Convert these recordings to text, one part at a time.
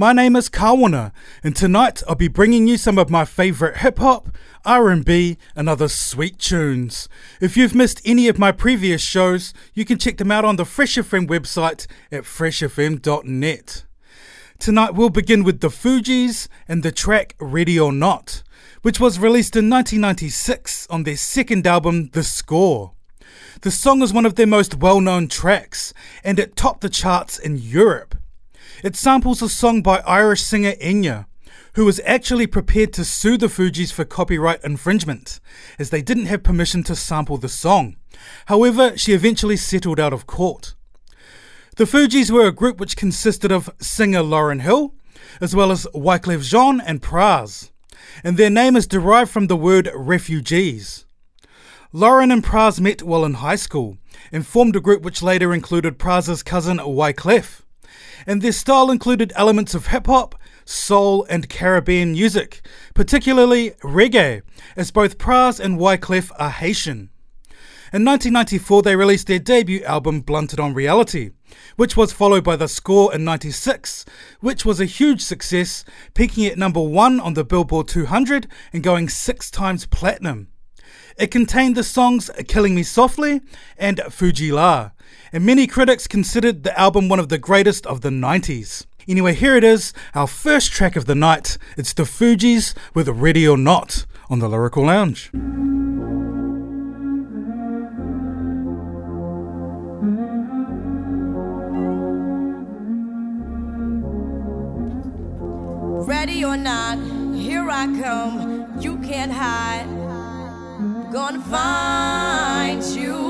My name is Kawana, and tonight I'll be bringing you some of my favorite hip hop, R&B, and other sweet tunes. If you've missed any of my previous shows, you can check them out on the Fresh FM website at freshfm.net. Tonight we'll begin with the Fugees and the track Ready or Not, which was released in 1996 on their second album, The Score. The song is one of their most well known tracks, and it topped the charts in Europe. It samples a song by Irish singer Enya, who was actually prepared to sue the Fugees for copyright infringement, as they didn't have permission to sample the song. However, she eventually settled out of court. The Fugees were a group which consisted of singer Lauryn Hill, as well as Wyclef Jean and Pras, and their name is derived from the word refugees. Lauren and Pras met while in high school and formed a group which later included Pras's cousin Wyclef and their style included elements of hip hop, soul, and Caribbean music, particularly reggae, as both Pras and Wyclef are Haitian. In 1994, they released their debut album Blunted on Reality, which was followed by The Score in 96, which was a huge success, peaking at number one on the Billboard 200 and going six times platinum. It contained the songs Killing Me Softly and Fu-Gee-La, and many critics considered the album one of the greatest of the 90s. Anyway, here it is, our first track of the night. It's the Fugees with Ready or Not on the Lyrical Lounge. Ready or not, here I come. You can't hide. Gonna find you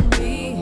me.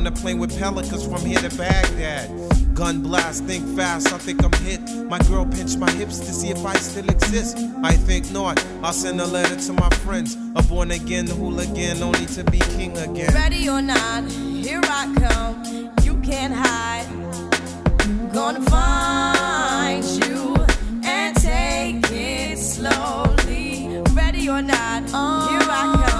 wanna play with pelicans from here to Baghdad. Gun blast, think fast, I think I'm hit. My girl pinched my hips to see if I still exist. I think not. I'll send a letter to my friends. A born again a hooligan, only to be king again. Ready or not, here I come. You can't hide. Gonna find you and take it slowly. Ready or not, here I come.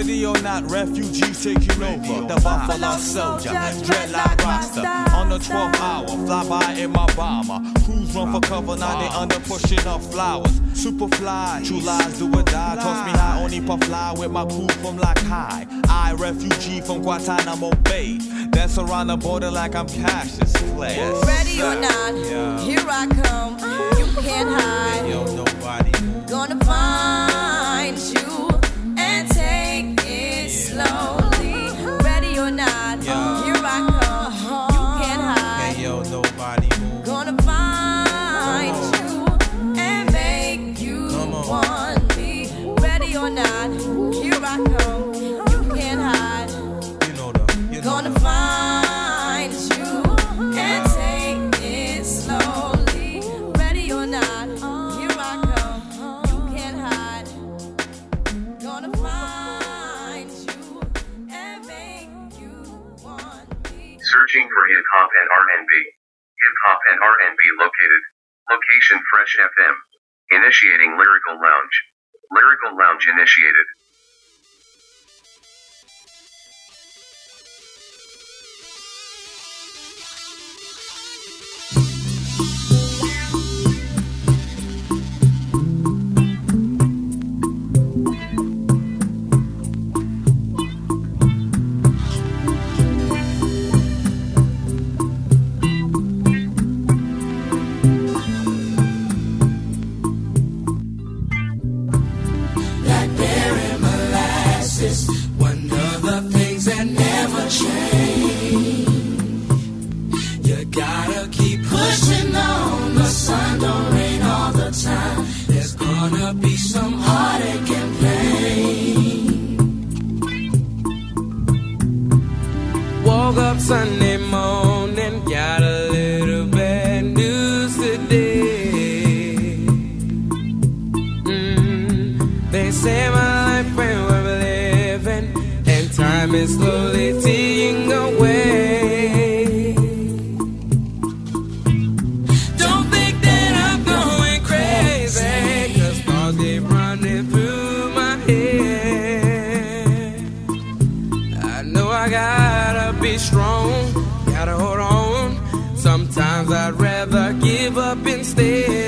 Ready or not, refugees taking over. The Buffalo Soldier, dreadlock Rasta. On the 12th hour, fly by in my bomber. Crews run for cover, now they under pushing up flowers. Super fly, true lies do or die. Toss me high, only puff fly with my crew from like high. I, refugee from Guantanamo Bay. Dance around the border like I'm Cassius Clay. Ready or not, yeah. here I come. You can't hide. Yo, nobody. Gonna find. Hip hop and R&B. Hip hop and R&B located. Location Fresh FM. Initiating Lyrical Lounge. Lyrical Lounge initiated. Sunday stay.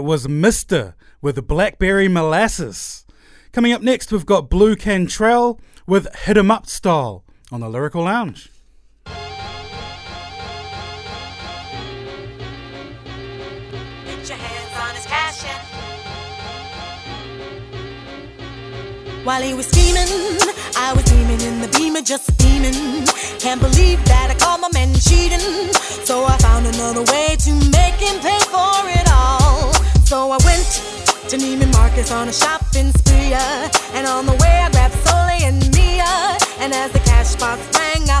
That was Mista with Blackberry Molasses. Coming up next, we've got Blu Cantrell with Hit 'em Up Style on the Lyrical Lounge. While he was scheming, I was beaming in the beamer, just steaming. Can't believe that I caught my man cheating. So I found another way to make him pay for it all. So I went to Neiman Marcus on a shopping spree. Uh, and on the way I grabbed Soleil and Mia. And as the cash box rang, I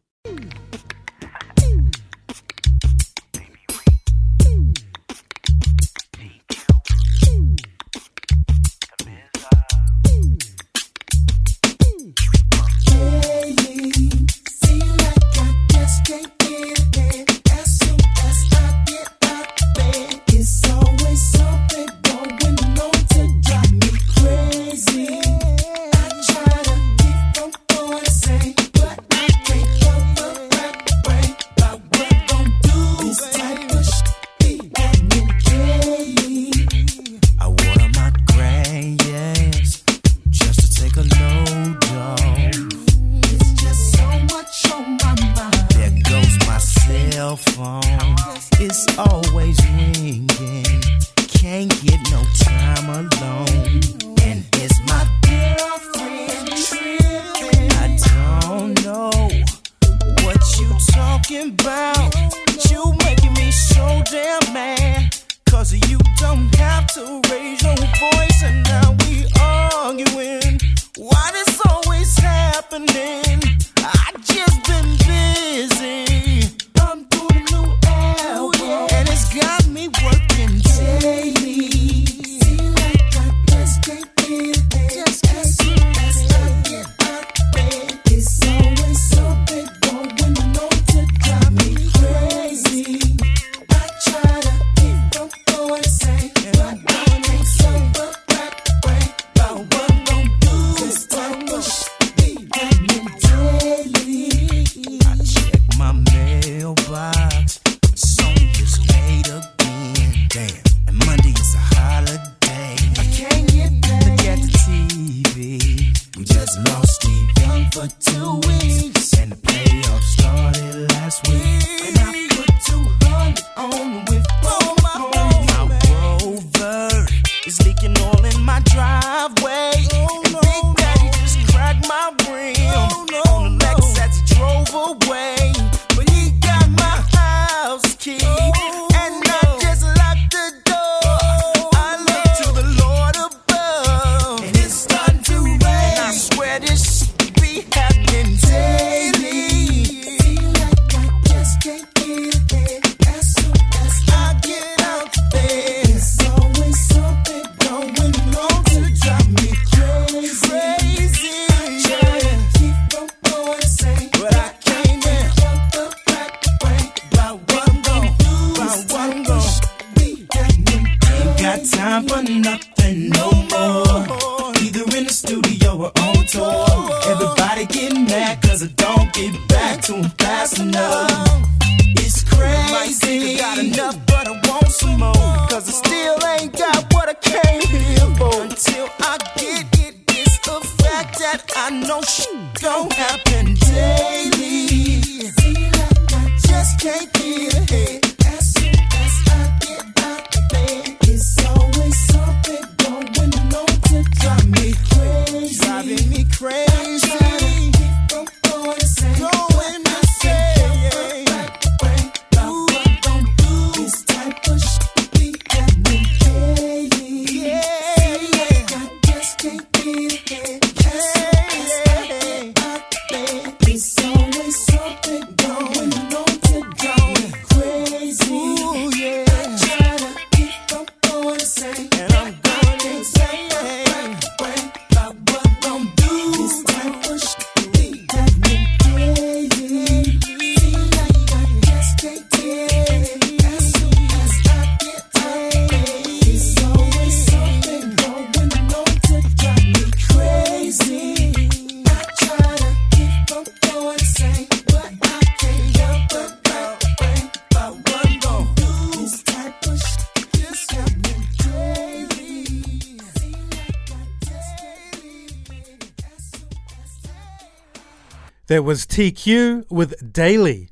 That was TQ with Daily.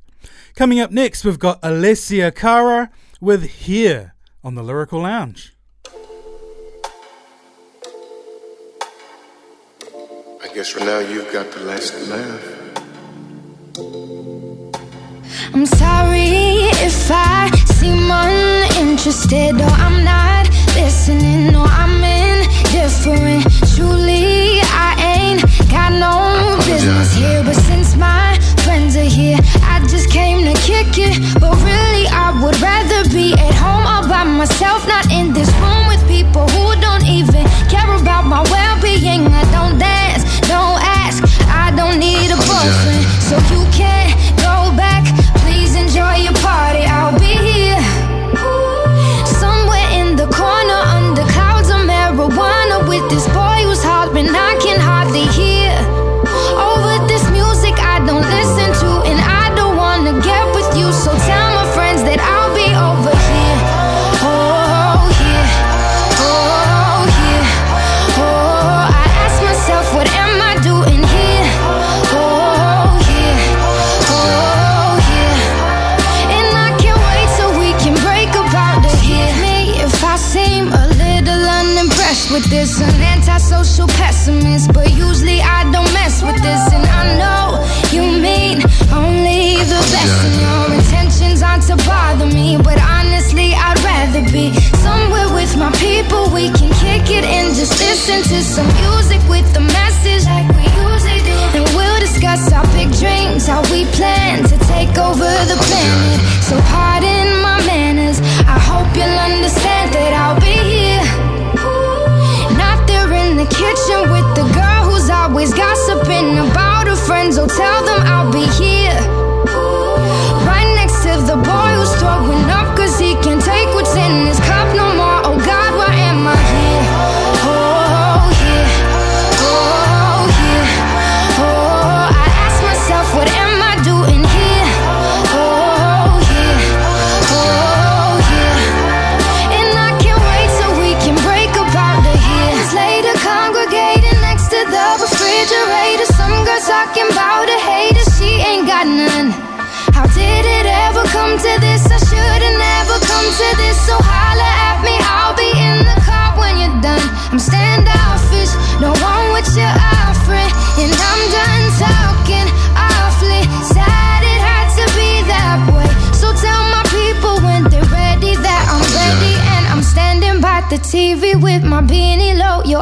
Coming up next, we've got Alessia Cara with Here on the Lyrical Lounge. I guess for now you've got the last laugh. I'm sorry if I seem uninterested or I'm not listening or I'm indifferent. Truly, I ain't got no business here, but since my friends are here, I just came to kick it. But really, I would rather be at home all by myself, not in this room with people who don't even care about my well being. I don't dance, don't ask, I don't need a boyfriend, so you can people, we can kick it and just listen to some music with the message like we usually do. And we'll discuss our big dreams, how we plan to take over the planet. So pardon my manners. I hope you'll understand that I'll be here. Not there in the kitchen with the girl who's always gossiping about her friends. Oh, tell them I'll be here. Right next to the boy who's throwing up cause he can't take what's in his cup. TV with my beanie low. Yo,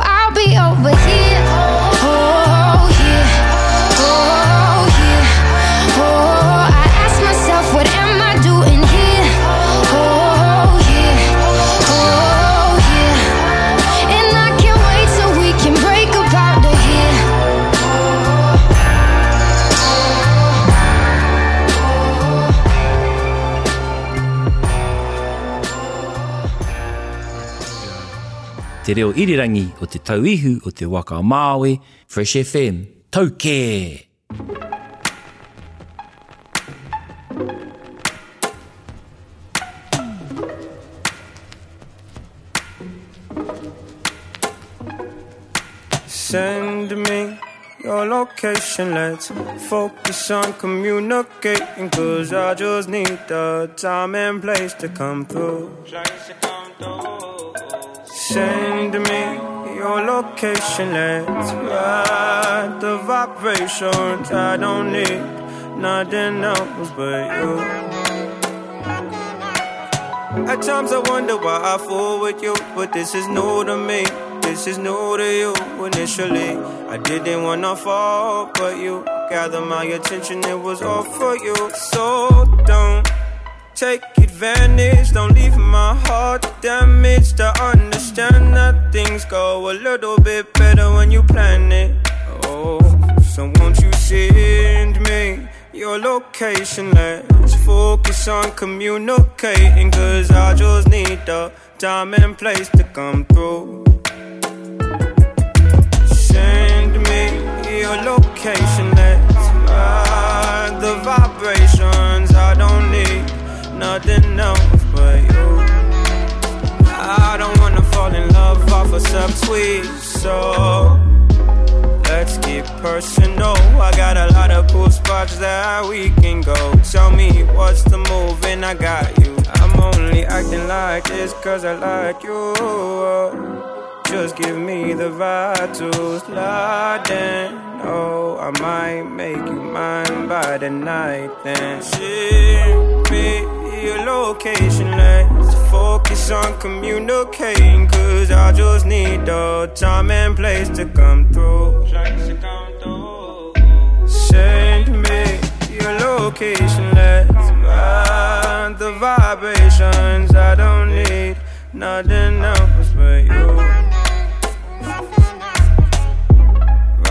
Te reo irirangi o te tauihu o te waka Māui, Fresh FM, tau kē! Send me your location, let's focus on communicating. Cause I just need the time and place to come through. Send me your location, let's ride the vibrations. I don't need nothing else but you. At times I wonder why I fool with you, but this is new to me. This is new to you. Initially, I didn't wanna fall, but you gathered my attention. It was all for you. So don't take advantage. Don't leave my heart damaged. I understand that things go a little bit better when you plan it. Oh, so won't you send me your location? Let's focus on communicating. Cause I just need the time and place to come through. Send me your location. Let's ride the vibrations. I don't need nothing else but you. I don't wanna fall in love off a subtweet, so let's keep personal. I got a lot of cool spots that we can go. Tell me what's the move, and I got you. I'm only acting like this cause I like you. Just give me the slide in. Oh, I might make you mine by the night then. Ship me your location, let's focus on communicating. Cause I just need the time and place to come through. Send me your location, let's ride the vibrations. I don't need nothing else but you.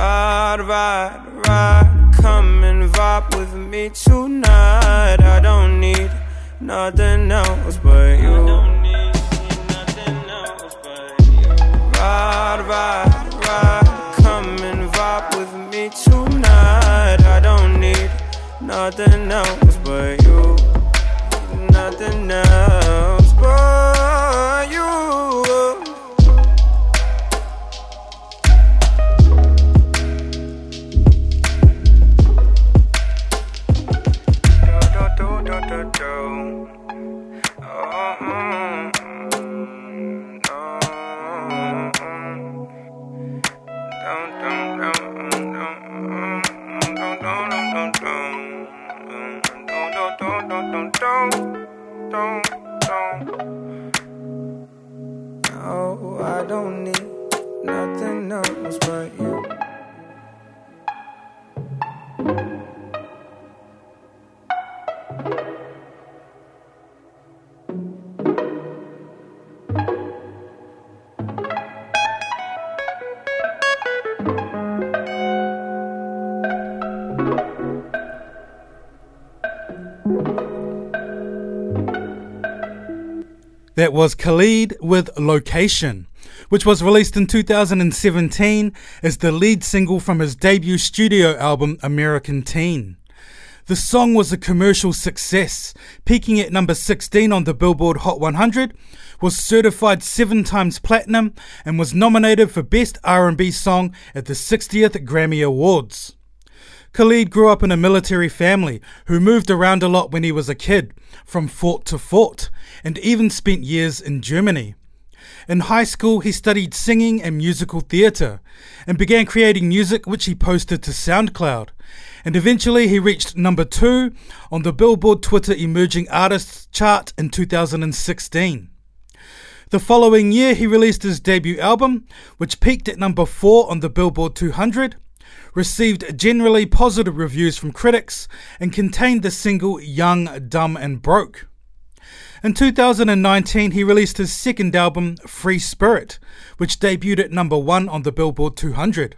Ride, ride, ride, come and vibe with me tonight. I don't need nothing else but you. Ride, ride, ride, come and vibe with me tonight. I don't need nothing else No, I don't need nothing else but you. That was Khalid with Location, which was released in 2017 as the lead single from his debut studio album American Teen. The song was a commercial success, peaking at number 16 on the Billboard Hot 100, was certified 7 times platinum and was nominated for Best R&B Song at the 60th Grammy Awards. Khalid grew up in a military family who moved around a lot when he was a kid, from fort to fort, and even spent years in Germany. In high school, he studied singing and musical theatre and began creating music which he posted to SoundCloud. And eventually, he reached number two on the Billboard Twitter Emerging Artists chart in 2016. The following year, he released his debut album, which peaked at number four on the Billboard 200, received generally positive reviews from critics, and contained the single Young, Dumb, and Broke. In 2019, he released his second album, Free Spirit, which debuted at number one on the Billboard 200.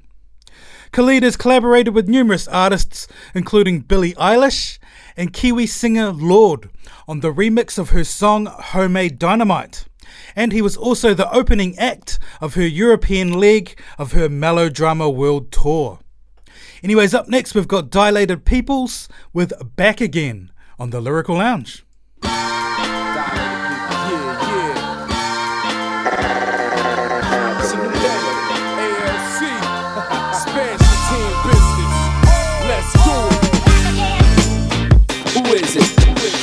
Khalid has collaborated with numerous artists, including Billie Eilish and Kiwi singer Lorde, on the remix of her song Homemade Dynamite. And he was also the opening act of her European leg of her Melodrama World Tour. Anyways, up next we've got Dilated Peoples with Back Again on the Lyrical Lounge. Let's go. Who is it? Who is?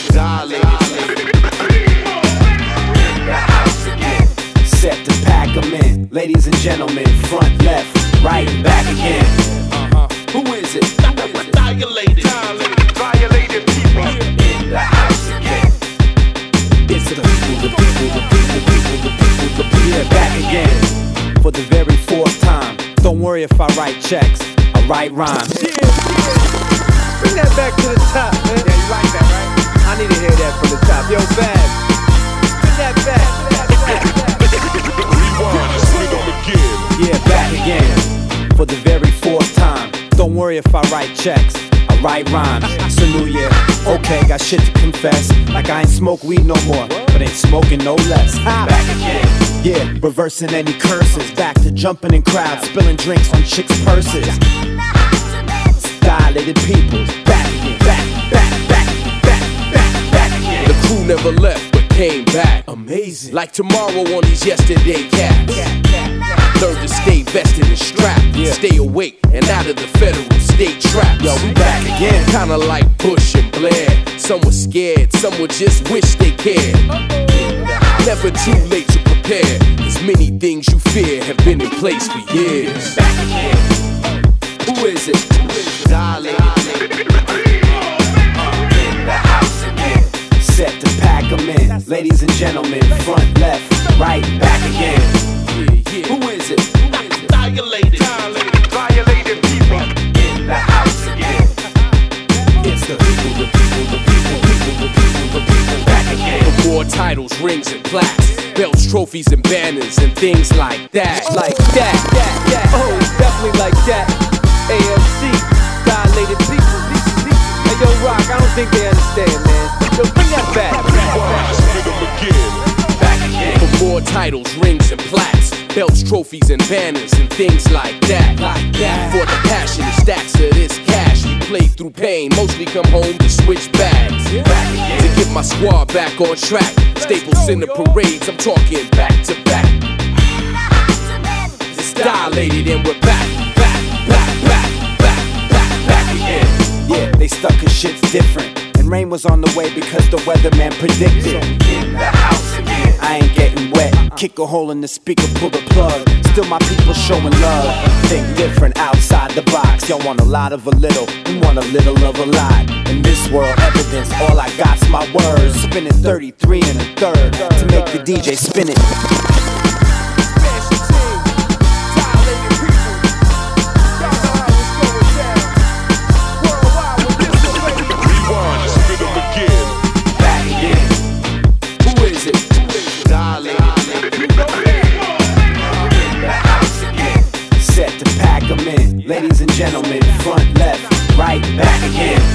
Set the pack in, ladies and gentlemen, front, left, right, back again. Who is it? Violated. Violated people. In the house again. It's the people, the people, the people, people, the people, the people. Yeah, back again. For the very fourth time. Don't worry if I write checks. I write rhymes. Yeah, yeah. Bring that back to the top, man. Yeah, you like that, right? I need to hear that from the top. Yo, Bad. Bring that back. Yeah, back again for the very fourth time. Don't worry if I write checks. I write rhymes. It's a new year. Okay, got shit to confess. Like I ain't smoke weed no more, but ain't smoking no less. Back again. Yeah, reversing any curses. Back to jumping in crowds, spilling drinks on chicks' purses. Dilated peoples. Back again. Back, back, back, back, back, back again. The crew never left, but came back. Amazing. Like tomorrow on these yesterday cats. Learn to stay vested and strapped. Yeah. Stay awake and out of the federal state traps. Yo, we back again. Kinda like Bush and Blair. Some were scared, some would just wish they cared. Never too late to prepare. As many things you fear have been in place for years. Back again. Who is it? Dilated. In the house again. Set to pack them in. Ladies and gentlemen, front, left, right, back again. Who is it? Violated. Violated people. In the house again. It's the people, the people, the people, people, the people, the people. Back again. For more titles, rings, and plaques. Belts, trophies, and banners, and things like that. Oh. Like that, that, that. Oh, definitely like that. AFC. Dilated people. Hey, yo, Rock, I don't think they understand, man. Yo, bring that back. Back again. For more titles, rings, and plaques. Belts, trophies, and banners, and things like that. Like that. For the passion and stacks of this cash, we play through pain. Mostly come home to switch bags. Back again. To get my squad back on track. Staples in the parades, I'm talking back to back. It's dilated and we're back, back, back, back, back, back, back again. Yeah, they stuck cause shit's different. And rain was on the way because the weatherman predicted. In the house again. I ain't getting wet. Kick a hole in the speaker, pull the plug. Still my people showing love. Think different outside the box. Y'all want a lot of a little, we want a little of a lot. In this world, evidence, all I got's my words. Spinning 33 and a third to make the DJ spin it. Gentlemen, front, left, right, back again.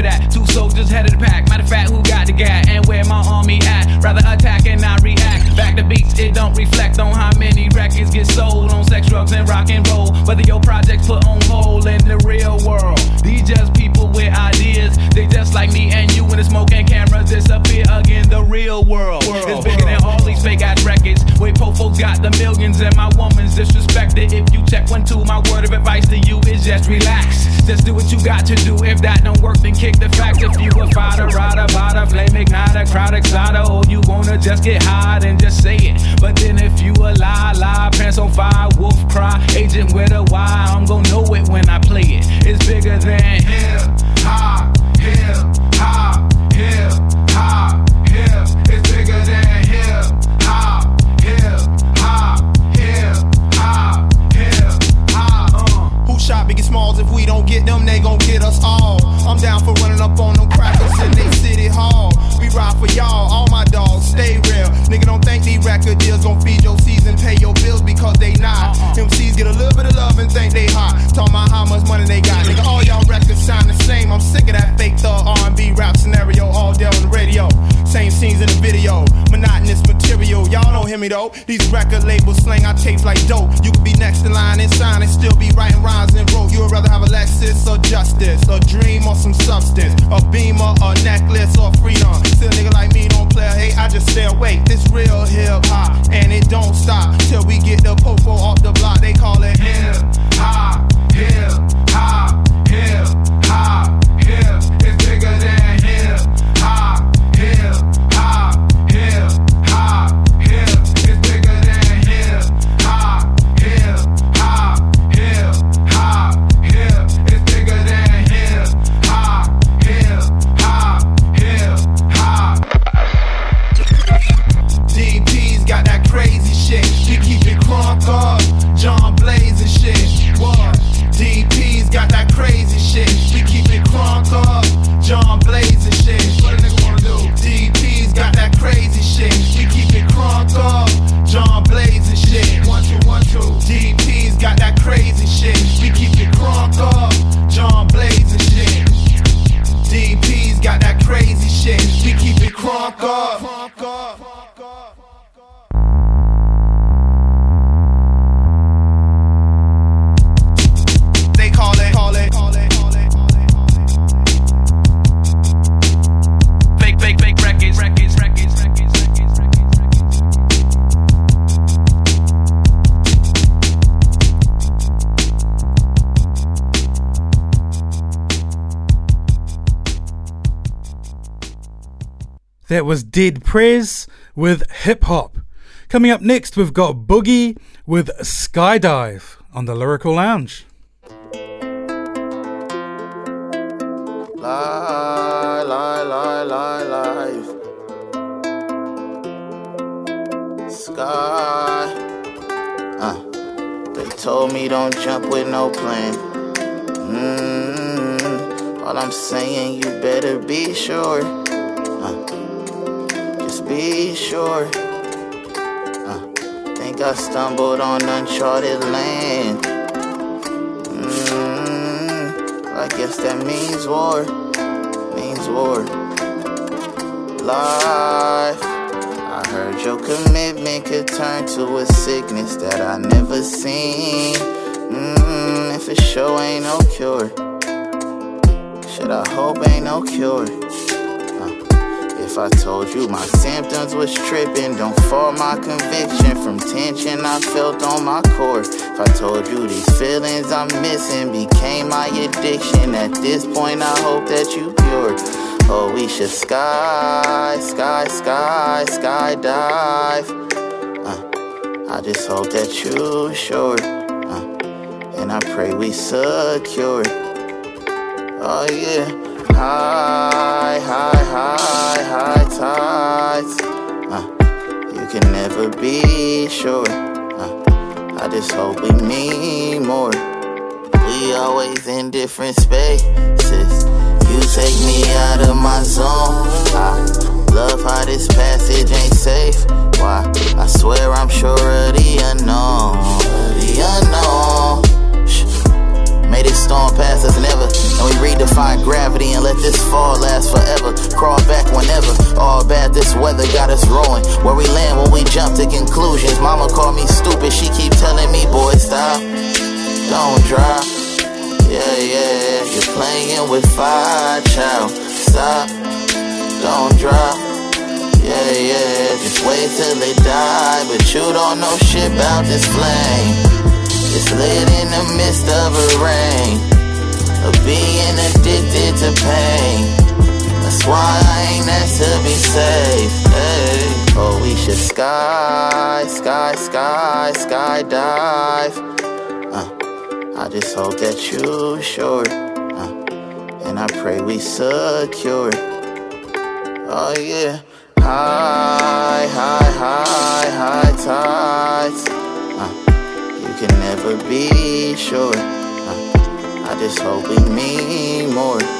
for that. Two soldiers head of the pack. Matter of fact, who the and where my army at? Rather attack and not react. Back to beats, it don't reflect on how many records get sold on sex, drugs, and rock and roll. Whether your project's put on hold in the real world. These just people with ideas. They just like me and you when the smoke and cameras disappear again. The real world is bigger than all these fake ass records. Wait, Pofo's got the millions and my woman's disrespected. If you check one, two, my word of advice to you is just relax. Just do what you got to do. If that don't work, then kick the facts. If you a fighter, rider, bada, flame igniter, crowd exciter, or you wanna just get high and just say it. But then if you a lie, lie, pants on fire, wolf cry, agent with a Y, I'm gonna know it when I play it. It's bigger than hip hop, hip was Dead Prez with Hip Hop. Coming up next, we've got Boogie with Skydive on the Lyrical Lounge. Lie, lie, lie, lie. Sky. Uh, they told me don't jump with no plan. Mm, all I'm saying, you better be sure. Uh, be sure. Uh, think I stumbled on uncharted land. Mm, I guess that means war. Means war. Life. I heard your commitment could turn to a sickness that I never seen. Mm, if it sure ain't no cure. Shit, I hope ain't no cure. Uh, I told you my symptoms was tripping, don't fall my conviction from tension I felt on my core. If I told you these feelings I'm missing became my addiction, at this point I hope that you pure. Oh, we should sky, sky, sky, skydive. Uh, I just hope that you sure. and I pray we secure. Oh yeah, high, high, high, high tides. Uh, you can never be sure. Uh, I just hope we mean more. We always in different spaces. You take me out of my zone. I love how this passage ain't safe. Why? I swear I'm sure of the unknown. The unknown. May this storm pass us never. And we redefine gravity and let this fall last forever. Crawl back whenever. All bad, this weather got us rolling. Where we land when we jump to conclusions. Mama called me stupid. She keep telling me, boy, stop. Don't drop. Yeah, yeah, you're playing with fire, child. Stop, don't drop. Yeah, yeah, just wait till they die. But you don't know shit about this flame. It's lit in the midst of a rain. Of being addicted to pain. That's why I ain't asked to be safe. Hey. Oh, we should sky, sky, sky, skydive. Uh. I just hope that you sure. Uh, and I pray we secure. Oh yeah. High, high, high, high tides. Can never be sure. I just hope we mean more.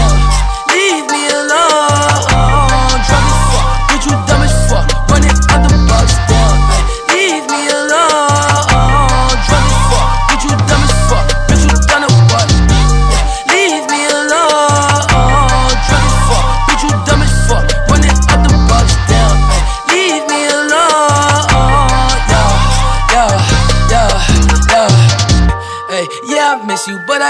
leave me alone.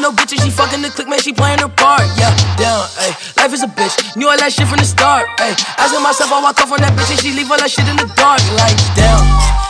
No bitch, and she fucking the click, man, she playing her part, yeah. Down, ayy. Life is a bitch, knew all that shit from the start, ayy. Asking myself, I walk off on that bitch, and she leave all that shit in the dark, like, damn.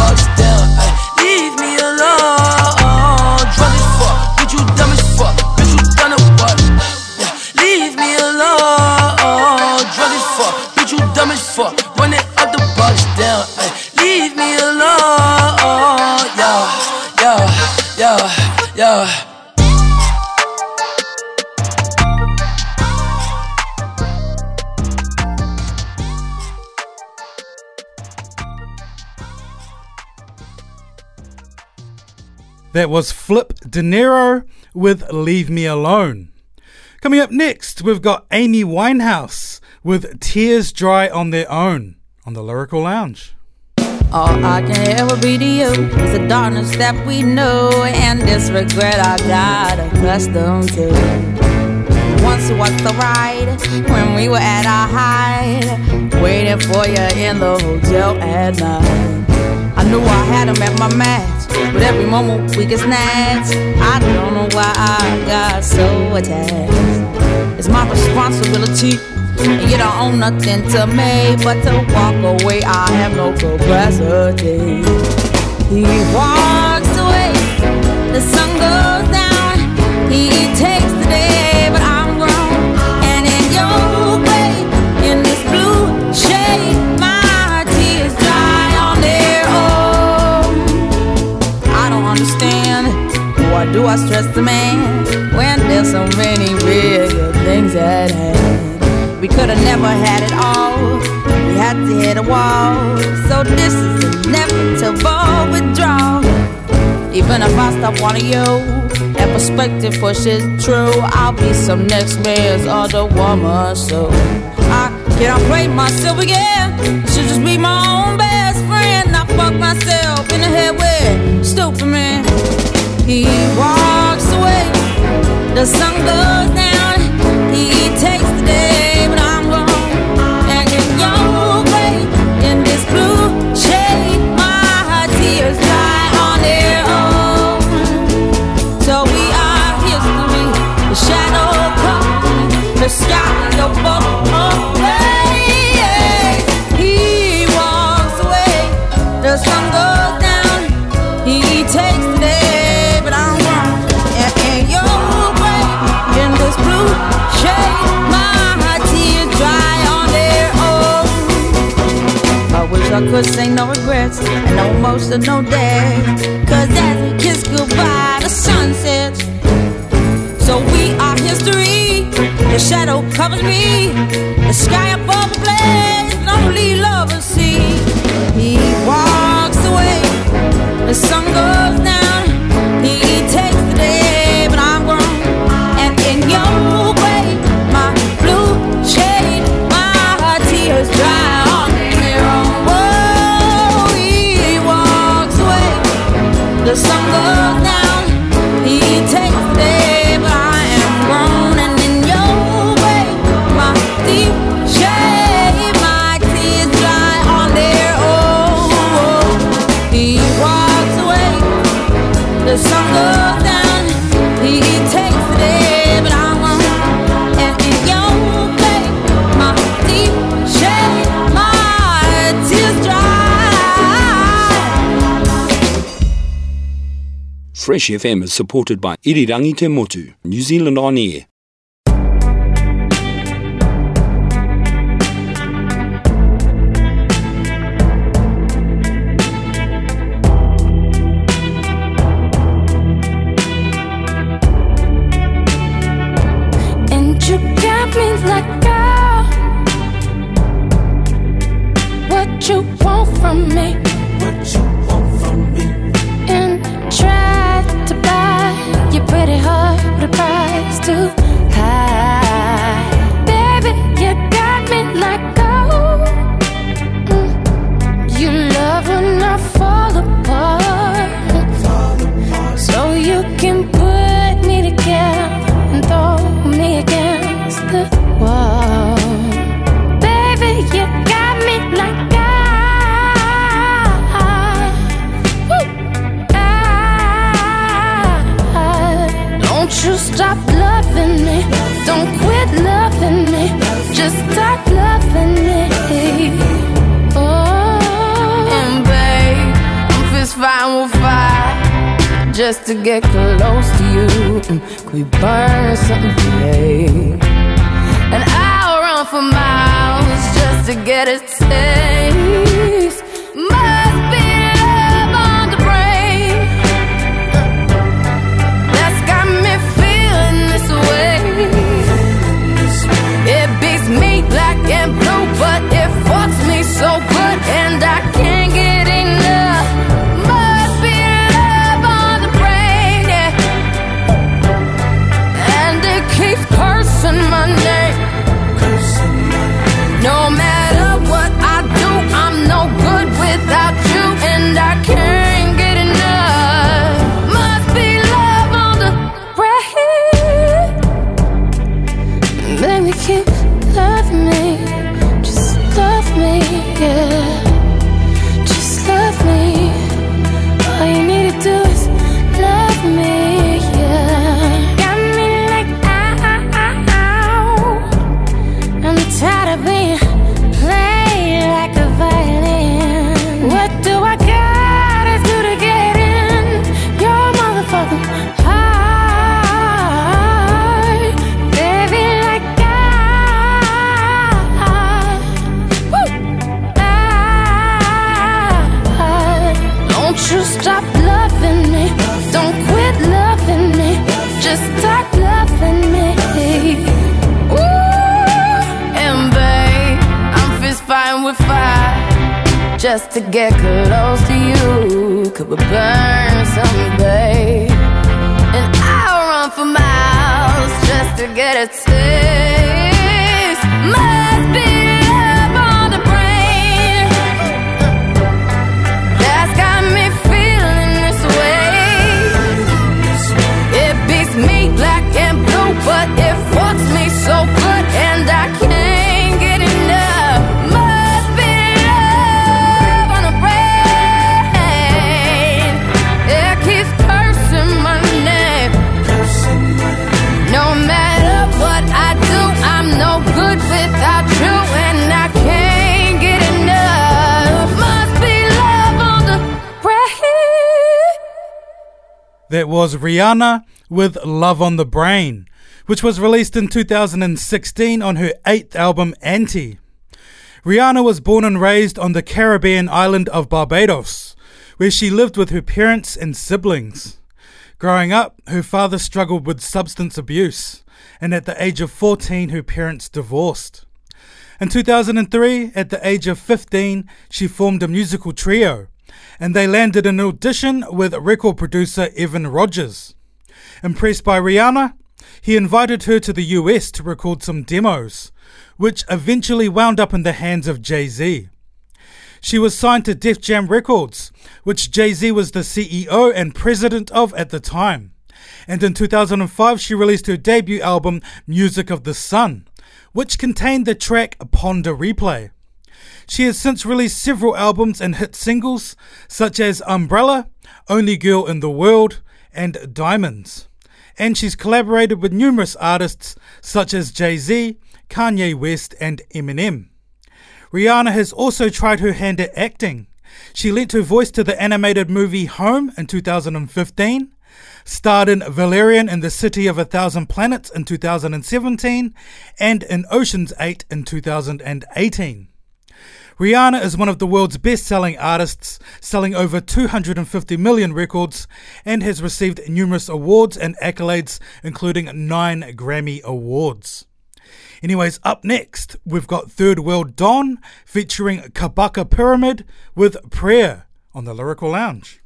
brought down. Ay, leave me alone. Drunk as fuck, bitch, you dumb as fuck. Bitch, you done it what? Yeah, leave me alone. Drunk as fuck, bitch, you dumb as fuck. Run it up the brought down. Ay, leave me alone. Yeah, yeah, yeah, yeah. That was Flip De Niro with Leave Me Alone. Coming up next, we've got Amy Winehouse with Tears Dry on Their Own on the Lyrical Lounge. All I can ever be to you is the darkness that we know and this regret I got accustomed to. Once was the ride when we were at our height, waiting for you in the hotel at night. I knew I had him at my match, but every moment we get snatched. I don't know why I got so attached. It's my responsibility, and you don't own nothing to me but to walk away. I have no capacity. He walks away, the sun goes down. He takes do I stress the man when there's so many real things at hand. We could have never had it all. We had to hit a wall. So this is inevitable withdrawal. Even if I stop wanting you, and perspective pushes true, I'll be some next man's other woman. So I cannot play myself again. Should just be my own best friend. I fuck myself in the head with stupid man. He walks away, the sun goes down. He takes the day, but I'm emotional day. Cause as we kiss goodbye, the sun sets. So we are history. The shadow covers me. The sky above the blaze, lonely lovers see. He walks away. The sun goes down. Fresh FM is supported by Irirangi Te Motu, New Zealand On Air. you love me, just love me, yeah. Just to get close to you. Could we burn someday? And I'll run for miles just to get a taste. Must be love on the brain that's got me feeling this way. It beats me black and blue, but it fucks me so That was Rihanna with Love on the Brain, which was released in 2016 on her eighth album Anti. Rihanna was born and raised on the Caribbean island of Barbados, where she lived with her parents and siblings. Growing up, her father struggled with substance abuse, and at the age of 14, her parents divorced. In 2003, at the age of 15, she formed a musical trio, and they landed an audition with record producer Evan Rogers. Impressed by Rihanna, he invited her to the US to record some demos, which eventually wound up in the hands of Jay Z. She was signed to Def Jam Records, which Jay Z was the CEO and president of at the time. And in 2005, she released her debut album, Music of the Sun, which contained the track Pon de Replay. She has since released several albums and hit singles, such as Umbrella, Only Girl in the World, and Diamonds. And she's collaborated with numerous artists such as Jay Z, Kanye West, and Eminem. Rihanna has also tried her hand at acting. She lent her voice to the animated movie Home in 2015, starred in Valerian in the City of a Thousand Planets in 2017, and in Ocean's 8 in 2018. Rihanna is one of the world's best selling artists, selling over 250 million records, and has received numerous awards and accolades, including nine Grammy Awards. Anyways, up next, we've got Third World Don featuring Kabaka Pyramid with Prayer on the Lyrical Lounge.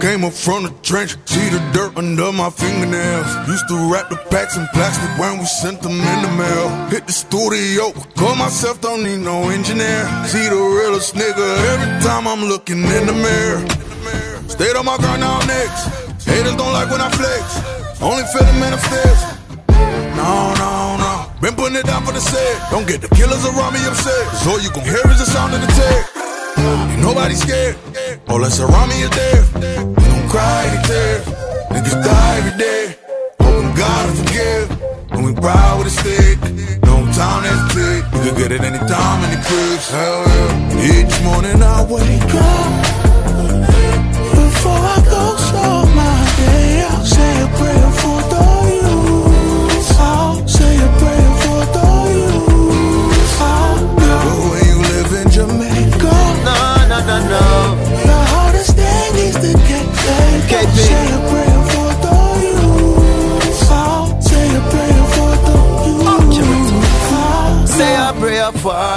Came up from the trench, see the dirt under my fingernails. Used to wrap the packs in plastic when we sent them in the mail. Hit the studio, call myself, don't need no engineer. See the realest nigga every time I'm looking in the mirror. Stayed on my grind now next. Haters don't like when I flex. Only feel the man upstairs. No, no, no. Been putting it down for the set. Don't get the killers around me upset. Cause all you gon' hear is the sound of the tech. Ain't nobody scared. All that's around me is death. We don't cry any tears. Niggas die every day. Hoping God will forgive. When we ride with a stick. No time to hesitate. You can get it anytime, any place. Hell yeah. Each morning I wake up. Before I go start my day, I'll say a prayer for the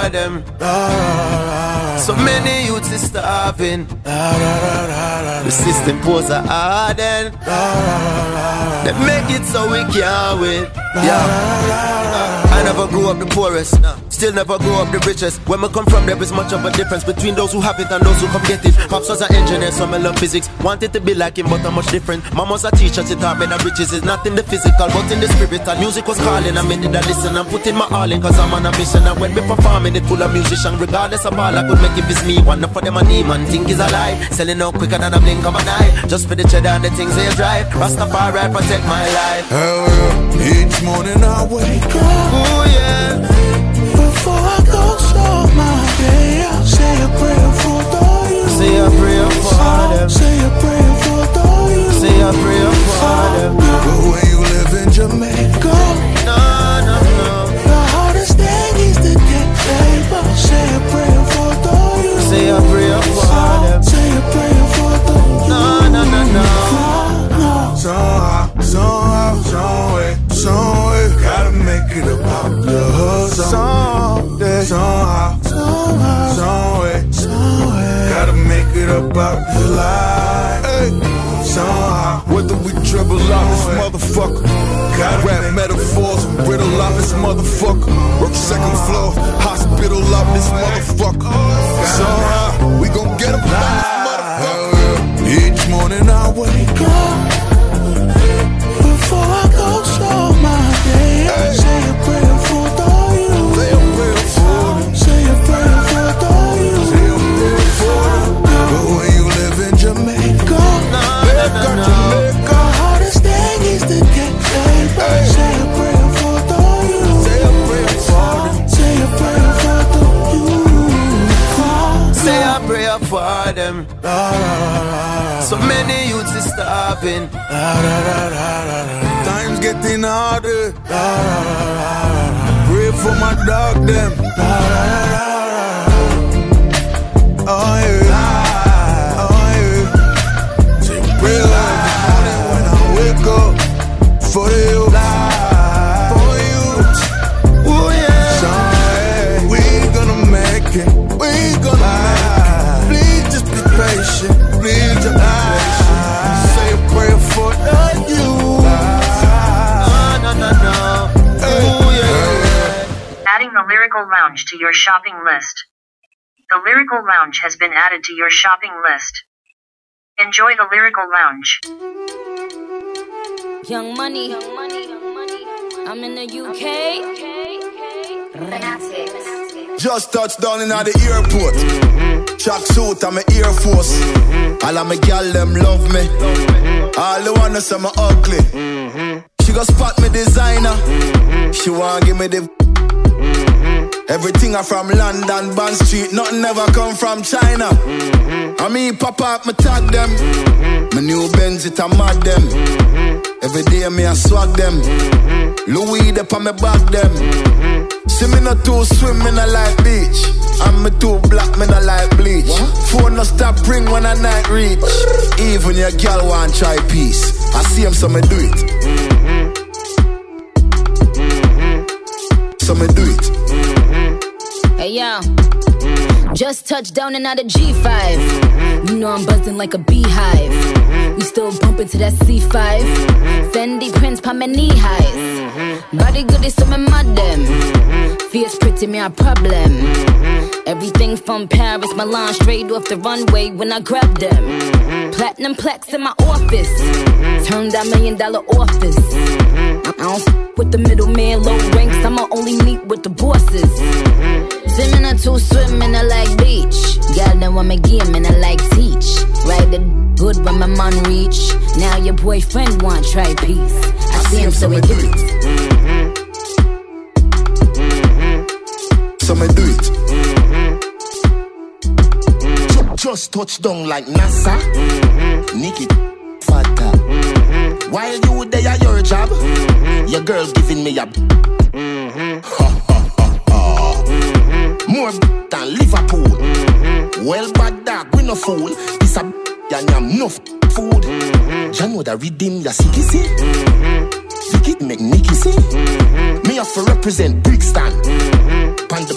for them. So many youths is starving. The system pose a harden. They make it so we can't win. Yeah. I never grew up the poorest. Still never grew up the richest. When we come from, there is much of a difference between those who have it and those who come get it. Pops was an engineer, so I love physics. Wanted to be like him, but I'm much different. Mom was a teacher, she taught me riches is not in the physical, but in the spirit. And music was calling, I made it a listen. I'm putting my all in, cause I'm on a mission. And when we performing it full of musician, regardless of all I could make if it's me. One for them a name man think is alive. Selling out quicker than a blink of an eye. Just for the cheddar and the things they drive. Rastafari protect my life. Hell yeah. Each morning I wake up. Yeah. Before I go start my day, I'll say a prayer for the youth. Say a prayer for them. Say a prayer for the youth. Say a prayer for them. But when you live in Jamaica, No, no, no. the hardest thing is to get paid. Say a prayer for the youth. Say a prayer for them. Say a prayer for the youth. No, no, no, no. So, so way, somehow, somehow, some way, some. Gotta make it up out this life. Hey, somehow. Whether we dribble out this motherfucker, got rap metaphors and riddle out this motherfucker. Work second floor, hospital out this motherfucker. Somehow we gon' get up out this motherfucker. Each morning I wake up for them. So many youths is starving. Times getting harder. Pray for my dog them. Oh yeah. Oh yeah. Say prayer morning when I wake up for. The Lyrical Lounge to your shopping list. The Lyrical Lounge has been added to your shopping list. Enjoy the Lyrical Lounge. Young money. I'm in the UK. Just touched down in the airport. Track suit, I'm a Air Force. All of my gal them love me. All the wanna say me ugly. She go spot me designer. She wanna give me the. Everything I from London, Bond Street, nothing ever come from China. Mm-hmm. I mean, pop up, me tag them. Mm-hmm. My new Benz, it a mad them. Mm-hmm. Every day me I swag them. Louis, they on me back them. See me not too swim, me not like beach. I'm me too black, me not like bleach. Phone no stop ring when I night reach. Even your girl want try peace. I see him, so me do it. So me do it. Hey yo. Mm-hmm. Just touched down and out of G5. Mm-hmm. You know I'm buzzing like a beehive. Mm-hmm. We still bumping to that C5. Fendi prints pa my knee highs. Body good is some mad them. Fierce pretty me a problem. Everything from Paris, Milan, straight off the runway when I grab them. Platinum plaques in my office. Turned that million dollar office. I don't f- with the middleman, low ranks. I'ma only meet with the bosses. Mm-hmm. Swimming or two swimming, I like beach. Then want me game and I like teach. Ride the good when my man reach. Now your boyfriend want try peace. I see him, so we do it. Mm-hmm. So me do it. Mm-hmm. Ju- Just touch down like NASA. Nikki, fatter. While you there at your job, mm-hmm. your girl giving me a. Ha, ha, ha, ha. More than Liverpool. Mm-hmm. Well, bad dog, we no fool. This a and I'm no food. Mm-hmm. Jah know that redeem ya see see. Vicky make Nicky see. Me have to represent Brixton. Pan the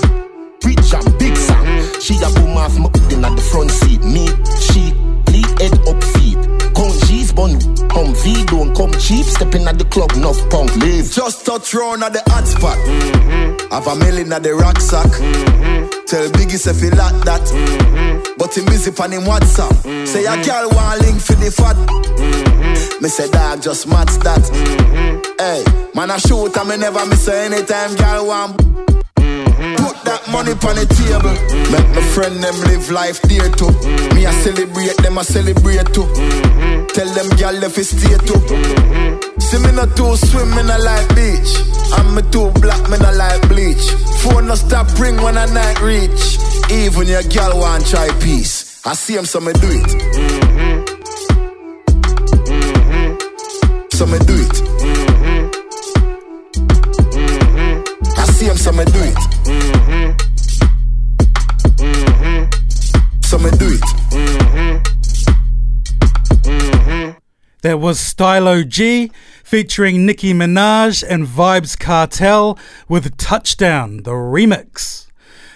preach and big song. She a boom off my in at the front seat. Me, she, lead head up feet. Count G's bun, um V don't come cheap. Stepping at the club, enough punk leave. Just touch round at the hot spot. Mm-hmm. Have a million at the rucksack. Mm-hmm. Tell Biggie say fi like that. Mm-hmm. But him busy pan him WhatsApp. Say a girl want link for the fat. Me say dog just match that. Hey, man I shoot and me never miss anytime girl want. Put that money on the table. Make my friend them live life there too. Me I celebrate them, I celebrate too. Tell them gal if it stay too. See me not too swim, me not like beach. I'm me too black, me not like bleach. Phone no stop ring when I night reach. Even your gal want try peace. I see him, so me do it. So me do it. Him, so me do it. So me do it. There was Stylo G featuring Nicki Minaj and Vybz Kartel with Touchdown, the remix.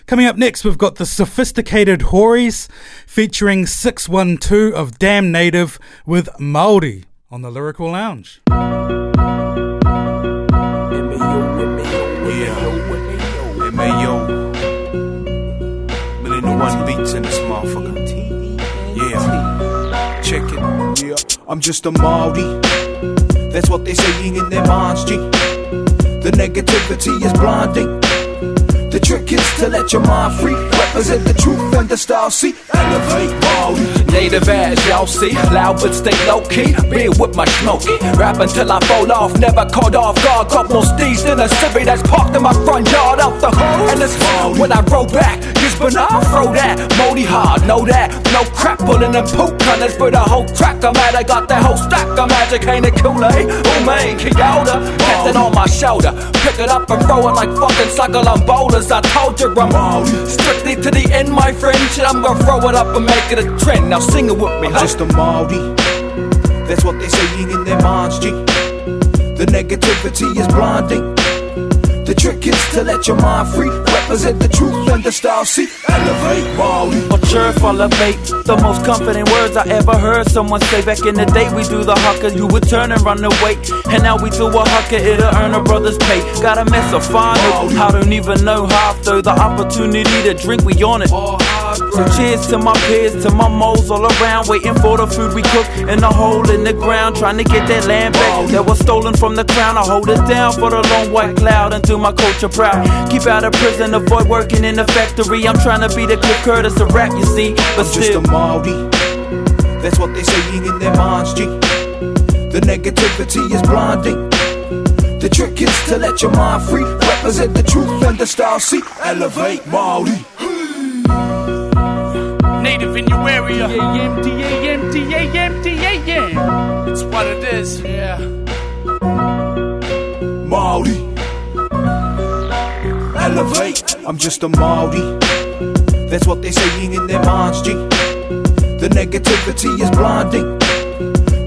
Coming up next, we've got the Sophisticated Hories featuring 612 of Dam Native with Maori on the Lyrical Lounge. One beats in this motherfucker. Yeah. Check it. Yeah. I'm just a Maori. That's what they're saying in their minds, G. The negativity is blinding. The trick is to let your mind free. Represent the truth and the style. See, elevate Maori. Native as y'all see, loud but stay low key. Be with my smoky, rap until I fall off. Never caught off guard. Got more steeds than a civvy that's parked in my front yard. Out the hood, and it's hard when I roll back. Just but I throw that, moldy hard, know that. No crap pulling them poop cutters for the whole track. I'm at, I got that whole stack of magic, ain't it Kool-Aid? Eh? Oh man, Kyoto, it on my shoulder. Pick it up and throw it like fucking suckle on boulders. I told you I'm on. strictly to the end, my friend. Shit, I'm gonna throw it up and make it a trend. Now sing it with me, I'm huh? just a Maori. That's what they're saying in their minds, G. The negativity is blinding. The trick is to let your mind free. Represent the truth and the style. See, elevate Maori. Or chirp, elevate. The most confident words I ever heard someone say back in the day. We do the haka, you would turn and run away. And now we do a haka, it'll earn a brother's pay. Got a mess of final. I don't even know how. Through the opportunity to drink, we on it. So cheers to my peers, to my moles all around, waiting for the food we cook in a hole in the ground, trying to get that land back that was stolen from the crown. I hold it down for the long white cloud and do my culture proud. Keep out of prison, avoid working in the factory. I'm trying to be the Cliff Curtis of rap, you see, but I'm just a Maori. That's what they're saying in their minds, G. The negativity is blinding. The trick is to let your mind free. Represent the truth and the style. See, elevate Maori. Native in your area. It's what it is, yeah. Maori. Elevate. I'm just a Maori. That's what they're saying in their minds, G. The negativity is blinding.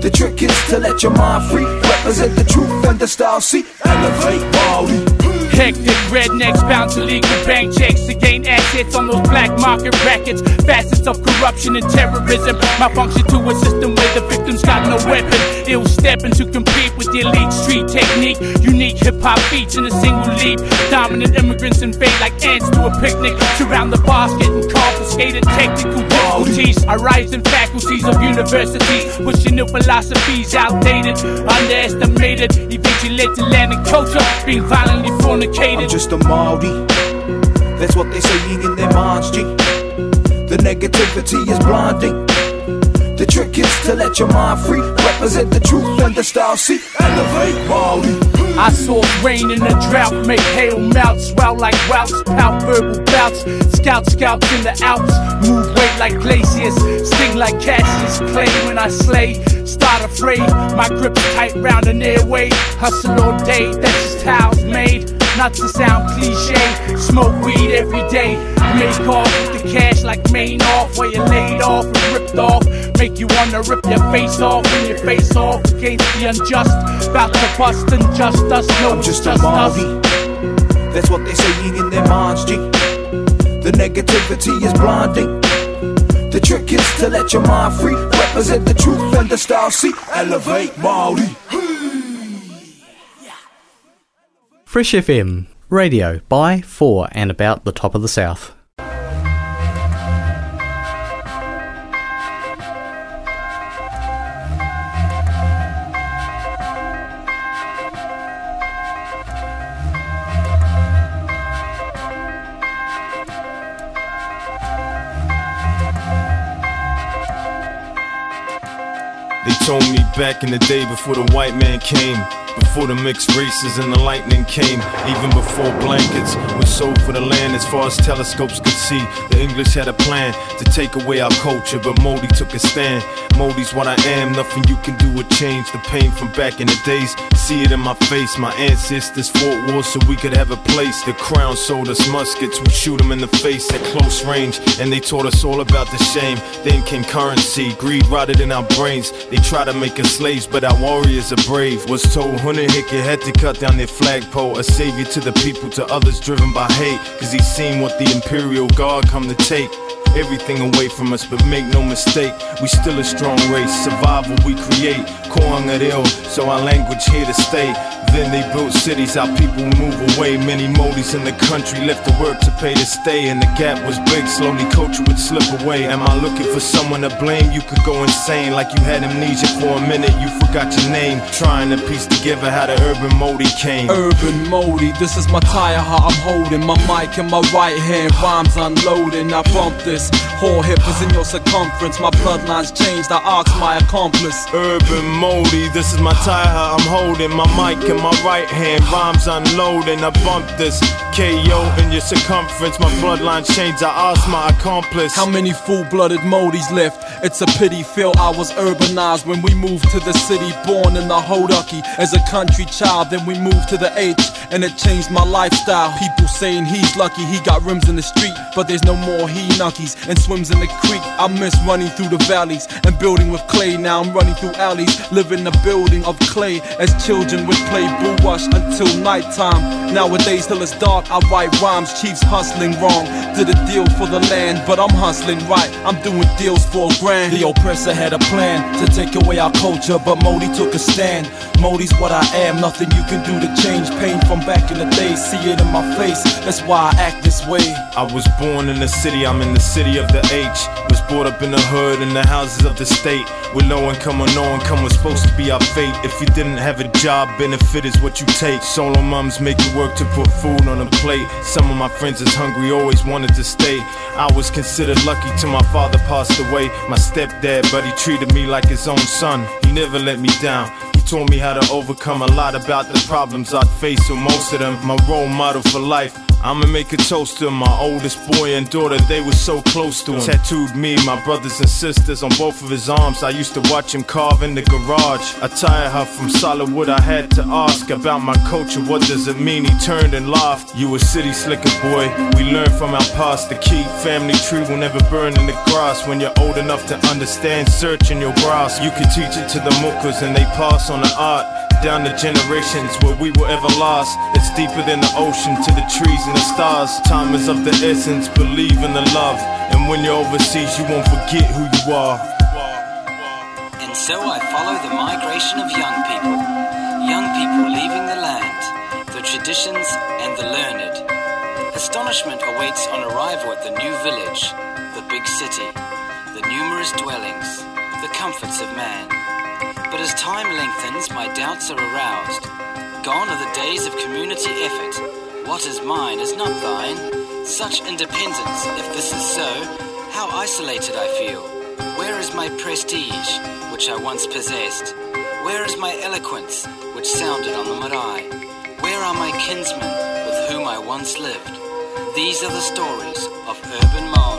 The trick is to let your mind free. Represent the truth and the style. See, elevate Maori. Hectic rednecks bound to legal bank checks to gain assets on those black market rackets. Facets of corruption and terrorism. Malfunction to a system where the victims got no weapon. Ill stepping to compete with the elite street technique. Unique hip hop beats in a single leap. Dominant immigrants invade like ants to a picnic. Surround the basket and confiscated technical difficulties. A rising faculties of universities. Pushing new philosophies outdated, underestimated. To land and culture being violently I'm just a Maori. That's what they're saying in their minds, G. The negativity is blinding. The trick is to let your mind free. Represent the truth and the style. See, elevate Maori. I saw rain in a drought, make hail mount, swell like routes, pout verbal bouts, scout scouts in the Alps, move weight like glaciers, sting like Cassius Clay when I slay, start afraid, my grip's tight round an airway, hustle all day, that's just how it's made. Not to sound cliche, smoke weed every day. Make off with the cash like main off, where you laid off and ripped off. Make you wanna rip your face off when you face off against the unjust. About to bust and just us, no, I'm just a just us. Maori. That's what they're saying in their minds, G. The negativity is blinding. The trick is to let your mind free. Represent the truth and the style. See, elevate Maori. Fresh FM, radio by, for, and about the top of the South. They told me back in the day before the white man came, before the mixed races and the lightning came, even before blankets were sold for the land as far as telescopes could see. The English had a plan to take away our culture, but Maori took a stand. Maori's what I am, nothing you can do would change the pain from back in the days. See it in my face, my ancestors fought wars so we could have a place. The crown sold us muskets, we shoot them in the face at close range, and they taught us all about the shame. Then came currency, greed rotted in our brains. They try to make slaves, but our warriors are brave. Was told Hone Heke had to cut down their flagpole, a savior to the people, to others driven by hate. Cause he seen what the Imperial Guard come to take everything away from us, but make no mistake, we still a strong race. Survival we create, ill, so our language here to stay. Then they built cities, our people move away. Many Maoris in the country left to work to pay to stay, and the gap was big. Slowly, culture would slip away. Am I looking for someone to blame? You could go insane, like you had amnesia for a minute. You forgot your name, trying to piece together how the urban Maori came. Urban Maori, this is my tire, how I'm holding my mic in my right hand. Rhymes unloading, I bump this. Whole hip is in your circumference. My bloodlines changed, I asked my accomplice. Urban Maori, this is my tire, I'm holding my mic in my right hand, rhymes unloading. I bump this KO in your circumference. My bloodline changed. I asked my accomplice. How many full blooded Maoris left? It's a pity, Phil. I was urbanized when we moved to the city. Born in the Hodaki as a country child. Then we moved to the H and it changed my lifestyle. People saying he's lucky he got rims in the street. But there's no more he nuckies and swims in the creek. I miss running through the valleys and building with clay. Now I'm running through alleys, living a building of clay. As children would play boo wash until nighttime. Nowadays, till it's dark, I write rhymes. Chiefs hustling wrong. Did a deal for the land, but I'm hustling right. I'm doing deals for a grand. The oppressor had a plan to take away our culture, but Maori took a stand. Maori's what I am, nothing you can do to change pain from back in the day. See it in my face, that's why I act this way. I was born in the city, I'm in the city of the H. Was brought up in the hood, in the houses of the state. With low income or no income was supposed to be our fate. If you didn't have a job, benefit is what you take. Solo moms make you work to put food on a plate. Some of my friends is hungry, always wanted to stay. I was considered lucky till my father passed away. My stepdad, but he treated me like his own son. He never let me down. He taught me how to overcome a lot about the problems I'd face, so most of them, my role model for life. I'ma make a toast to my oldest boy and daughter, they were so close to him. Tattooed me, my brothers and sisters on both of his arms. I used to watch him carve in the garage. I tired her from solid wood, I had to ask about my culture. What does it mean? He turned and laughed. You a city slicker boy. We learn from our past. The key family tree will never burn in the grass. When you're old enough to understand, search in your grasp. You can teach it to the mukas and they pass on the art down the generations where we were ever lost. It's deeper than the ocean to the trees and the stars. Time is of the essence, believe in the love. And when you're overseas, you won't forget who you are. And so I follow the migration of young people. Young people leaving the land, the traditions, and the learned. Astonishment awaits on arrival at the new village, the big city, the numerous dwellings, the comforts of man. But as time lengthens, my doubts are aroused. Gone are the days of community effort. What is mine is not thine. Such independence, if this is so, how isolated I feel. Where is my prestige, which I once possessed? Where is my eloquence, which sounded on the marae? Where are my kinsmen, with whom I once lived? These are the stories of urban Maori.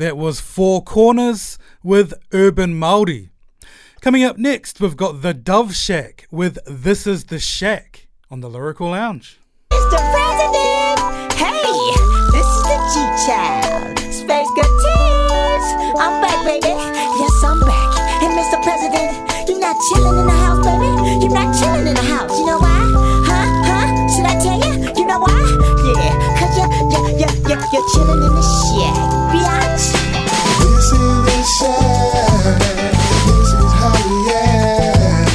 That was Four Corners with Urban Māori. Coming up next, we've got The Dove Shack with This Is the Shack on the Lyrical Lounge. Mr. President! Hey, this is the G Child. Space Good Tears. I'm back, baby. Yes, I'm back. And Mr. President, you know not chilling in the house, baby. You're not chilling in the house. You know why? You're, chilling in the shack, biatch. This is the shack. This is how we act.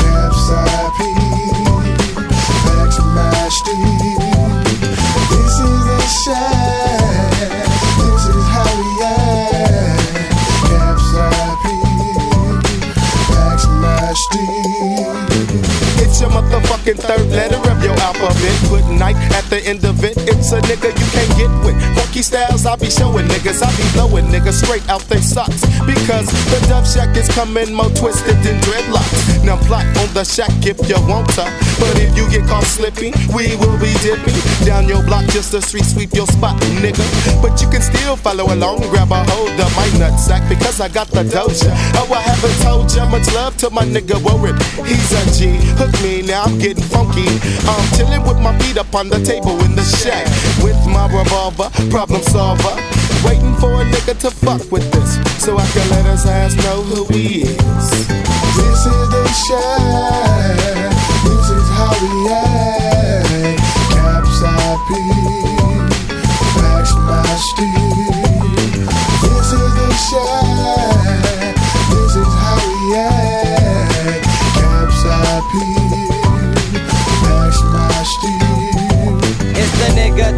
Capside P. Max Mash D. This is the shack. It's your motherfucking third letter of your alphabet. Good night at the end of it. It's a nigga you can't get with. Funky styles, I be showing niggas. I be blowing niggas straight out they socks. Because the Dove Shack is coming more twisted than dreadlocks. Now plot on the shack if you want to. But if you get caught slipping, we will be dipping. Down your block just to street sweep your spot, nigga. But you can still follow along, grab a hold of my nutsack because I got the doja. Oh, I haven't told ya much love to my nigga Warren. He's a G. Hook me, now I'm getting funky. I'm chilling with my feet up on the table in the shack. With my revolver, problem solver. Waiting for a nigga to fuck with this. So I can let his ass know who he is. This is the shack. This is how we act. Capside P. Max Mash D. This is the shack. This is how we act.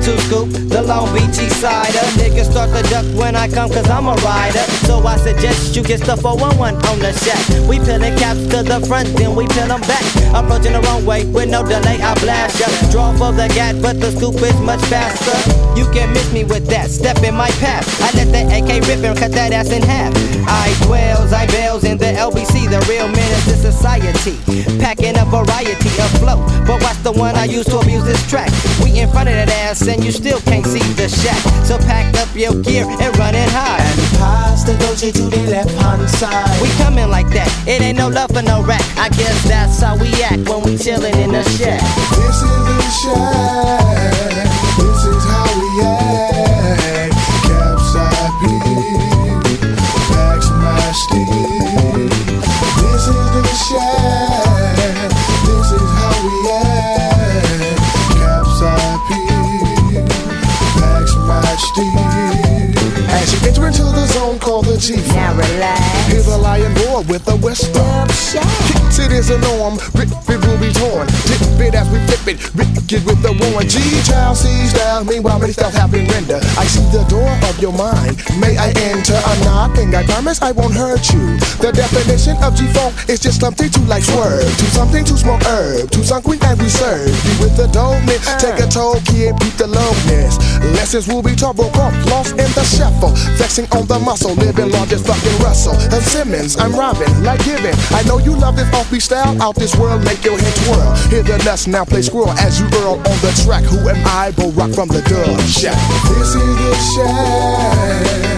Two scoop, the Long Beach East Sider. Niggas start to duck when I come cause I'm a rider. So I suggest you get the 411 on the shack. We peeling caps to the front, then we peel them back. Approaching the wrong way with no delay, I blast ya. Draw for the gat, but the scoop is much faster. You can miss me with that, step in my path. I let the AK rip and cut that ass in half. I dwells, I bells in the LBC, the real menace to society. Packing a variety of flow, but watch the one I use to abuse this track. We in front of that ass and you still can't see the shack. So pack up your gear and run it high. And pass the doja to the left hand side. We coming like that, it ain't no love for no rat. I guess that's how we act when we chillin' in the shack. This is the shack. Enter into the zone called the G. Now relax. Here's a lion roar with a whisper. Kicks it is a norm. Rip it will be torn. Dip it as we flip it. Rip it with the warren. G child sees style. Meanwhile, many styles have been rendered. I see the door of your mind. May I enter a knocking? I promise I won't hurt you. The definition of G funk is just something to like swerve. To something to smoke herb. To something and we serve you with the dopeness. Take a toll, kid. Beat the lowness. Lessons will be taught. Broke off. Lost in the shuffle. Flexing on the muscle. Living largest fucking Russell. And Simmons. I'm Robin. Like giving. I know you love this offbeat style. Out this world. Make your head twirl. Hear the nuts now play squirrel as you earl on the track. Who am I? Bo-Roc from the Dove Shack. This is the shack.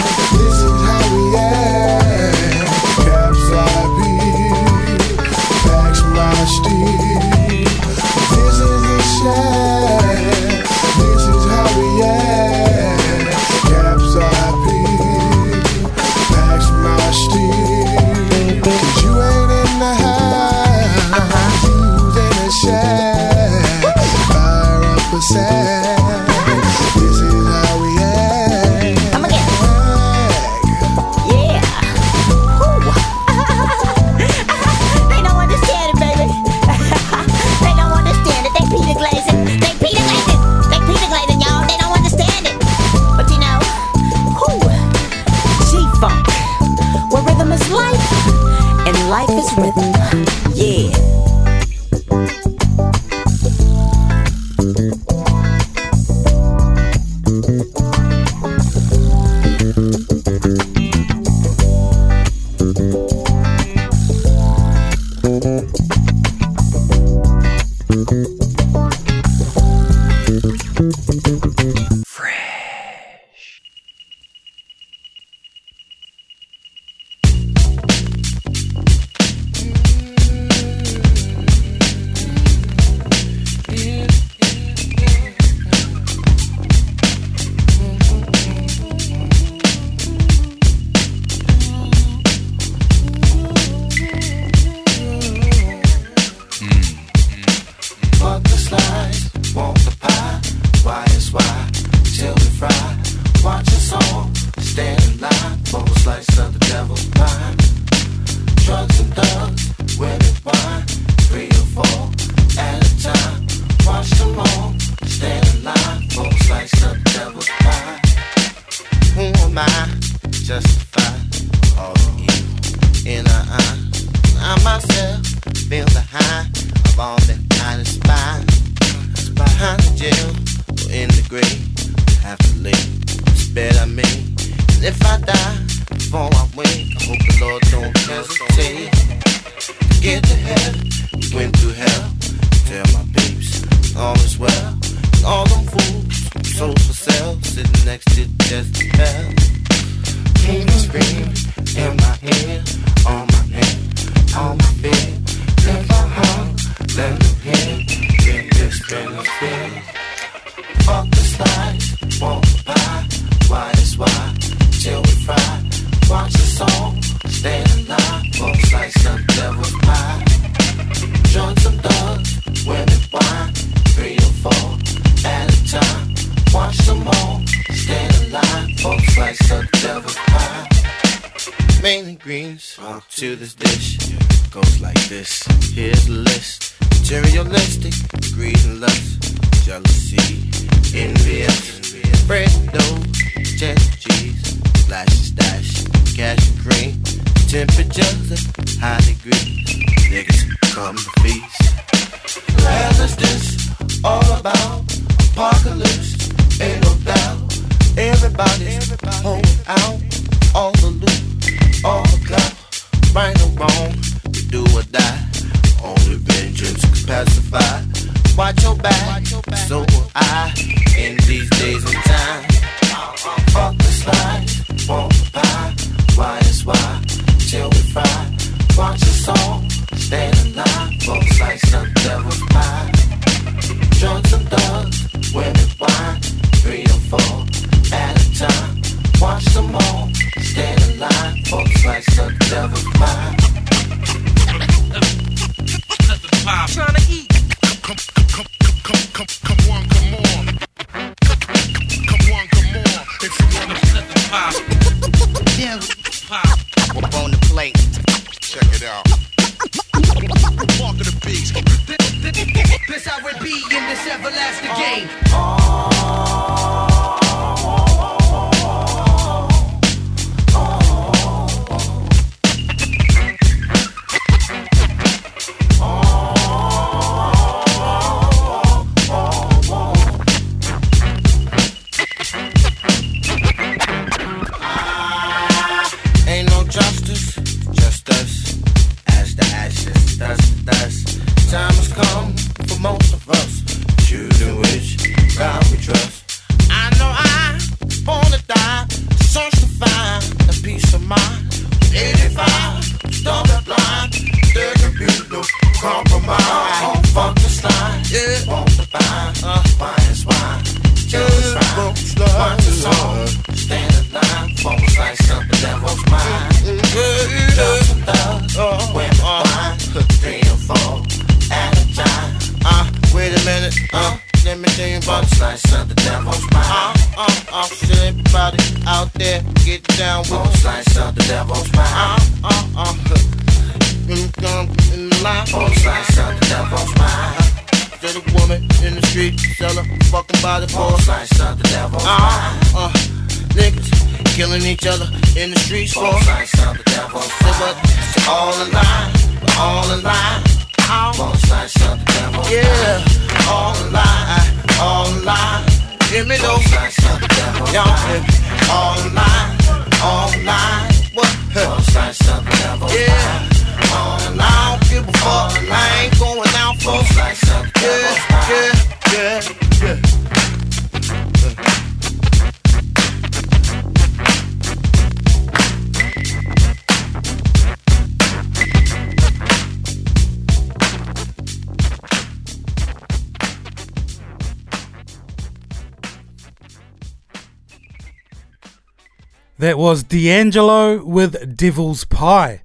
was D'Angelo with Devil's Pie.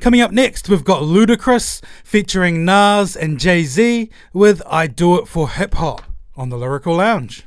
Coming up next, we've got Ludacris featuring Nas and Jay Z with I Do It For Hip Hop on the Lyrical Lounge.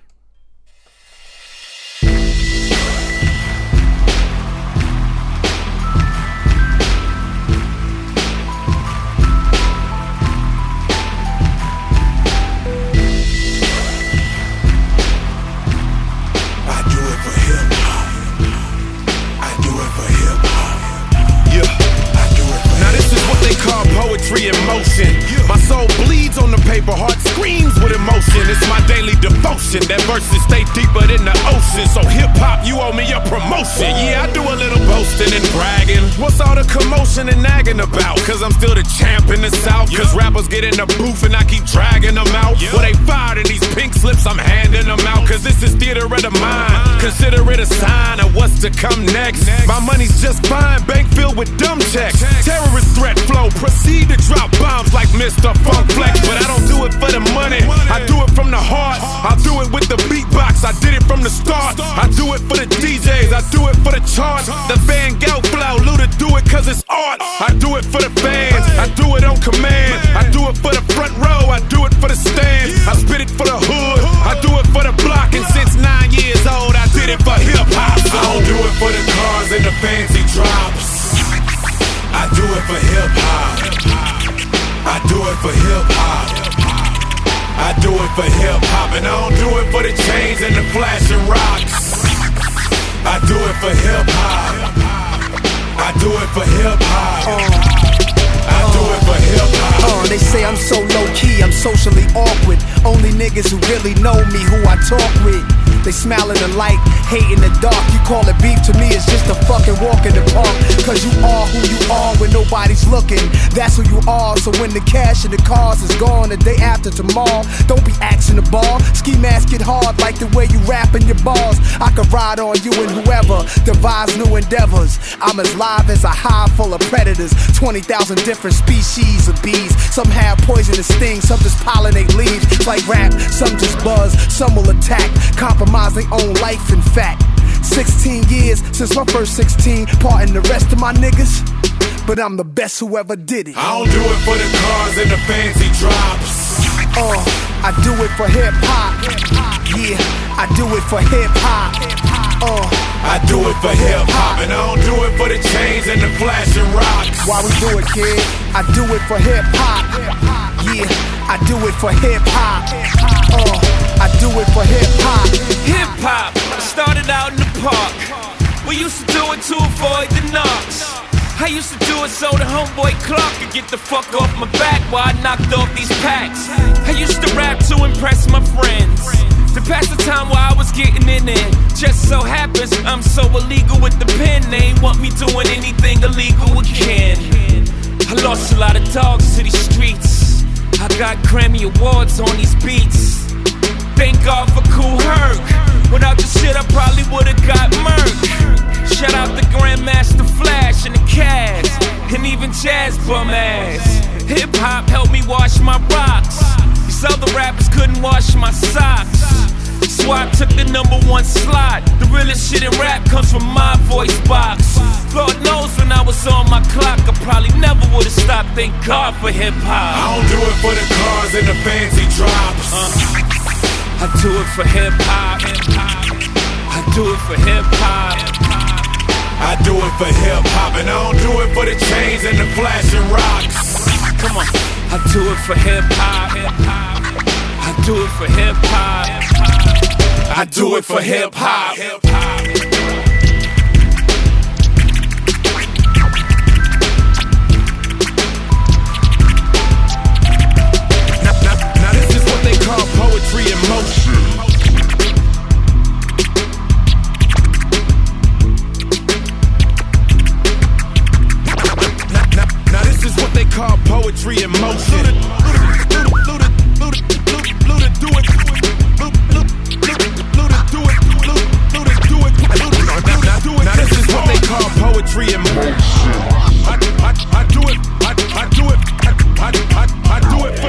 It's my daily devotion. That verses stay deeper than the ocean. So hip hop, you owe me a promotion. Yeah, I do a little boasting and bragging. What's all the commotion and nagging about? Cause I'm still the champ in the south. Cause rappers get in the booth and I keep dragging them out. Well, they fired in these pink slips, I'm handing them out. Cause this is theater of the mind. Consider it a sign of what's to come next. My money's just fine, bank filled with dumb checks. Terrorist threat flow, proceed to drop bombs like Mr. Funk Flex. But I don't do it for the money, I do it from the heart. I do it with the beatbox, I did it from the start. I do it for the DJs, I do it for the charts. The Van Gogh flow, Luda do it cause it's art. I do it for the fans, I do it on command. I do it for the front row, I do it for the stands. I spit it for the hood, I do it for the block. And since nine years old, I did it for hip hop. I don't do it for the cars and the fancy drops. I do it for hip hop. I do it for hip hop. I do it for hip hop, and I don't do it for the chains and the flashing rocks. I do it for hip hop. I do it for hip hop. I do it for hip hop. Uh, they say I'm so low key, I'm socially awkward. Only niggas who really know me, who I talk with. They smile in the light, hate in the dark. You call it beef to me, it's just a fucking walk in the park. Cause you are who you are when nobody's looking. That's who you are. So when the cash and the cars is gone the day after tomorrow, don't be axing the ball. Ski mask it hard like the way you rapping your bars. I could ride on you and whoever devise new endeavors. I'm as live as a hive full of predators. 20,000 different species of bees. Some have poisonous stings, some just pollinate leaves. Like rap, some just buzz, some will attack. Compromise their own life, in fact. 16 years since my first 16, parting the rest of my niggas. But I'm the best who ever did it. I don't do it for the cars and the fancy drops. Uh, I do it for hip hop. Yeah, I do it for hip hop. Uh, I do it for hip hop, and I don't do it for the chains and the flashing rocks. Why we do it, kid? I do it for hip hop. Yeah, I do it for hip hop. Uh, I do it for hip hop. Hip hop started out in the park. We used to do it to avoid the knocks. I used to do it so the homeboy Clark could get the fuck off my back while I knocked off these packs. I used to rap to impress my friends. To pass the time while I was getting in it. Just so happens I'm so illegal with the pen. They ain't want me doing anything illegal again. I lost a lot of dogs to these streets. I got Grammy Awards on these beats. Thank God for Kool Herc. Without the shit, I probably would've got murked. Shout out the Grandmaster Flash and the Cast, and even Jazz Bum Ass. Hip hop helped me wash my rocks. These other rappers couldn't wash my socks. So I took the number one slot. The realest shit in rap comes from my voice box. Lord knows when I was on my clock, I probably never would've stopped. Thank God for hip hop. I don't do it for the cars and the fancy drops. I do it for hip hop. I do it for hip hop. I do it for hip hop, and I don't do it for the chains and the flashing rocks. Come on, I do it for hip hop. I do it for hip hop. I do it for hip hop. Motion. Now, now, now this is what they call poetry in motion. Do it. Do it. Do it. Do it. Now this is what they call poetry in motion. I, I, I do it. I, I do it. I, I, I do it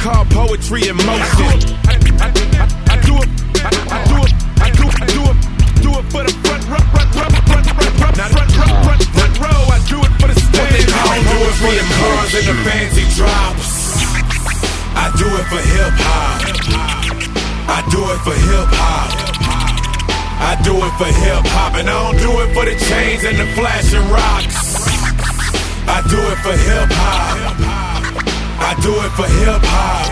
call poetry in motion. I, I, I, I do it. I, do it. I do, I do it. Do it for the front, front, front, front, front, front, front, front, front, front, front row. I do it for the stand. I don't do it for the cars and the fancy drops. I do it for hip hop. I do it for hip hop. I do it for hip hop, and I don't do it for the chains and the flashing rocks. I do it for hip hop. I do it for hip hop.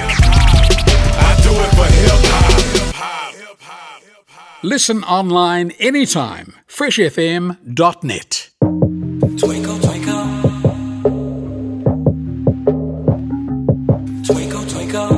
I do it for hip hop. Listen online anytime. freshfm.net. Twinkle, twinkle. Twinkle, twinkle.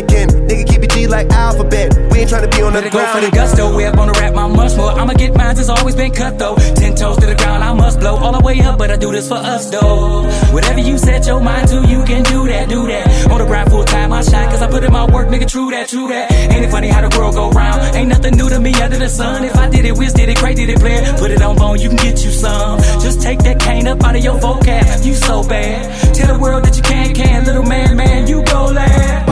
Again. Nigga keep it G like alphabet. We ain't tryna be on the Better go for the gusto. Way up on the rap, my much more. I'ma get mine, it's always been cut though. Ten toes to the ground, I must blow all the way up, but I do this for us though. Whatever you set your mind to, you can do that, do that. On the grind full time, I shine, cause I put in my work, nigga, true that, true that. Ain't it funny how the world go round? Ain't nothing new to me under the sun. If I did it, Wiz did it, Craig did it, player. Put it on bone, you can get you some. Just take that cane up out of your vocab, you so bad. Tell the world that you can, can, little man, man, you go lad.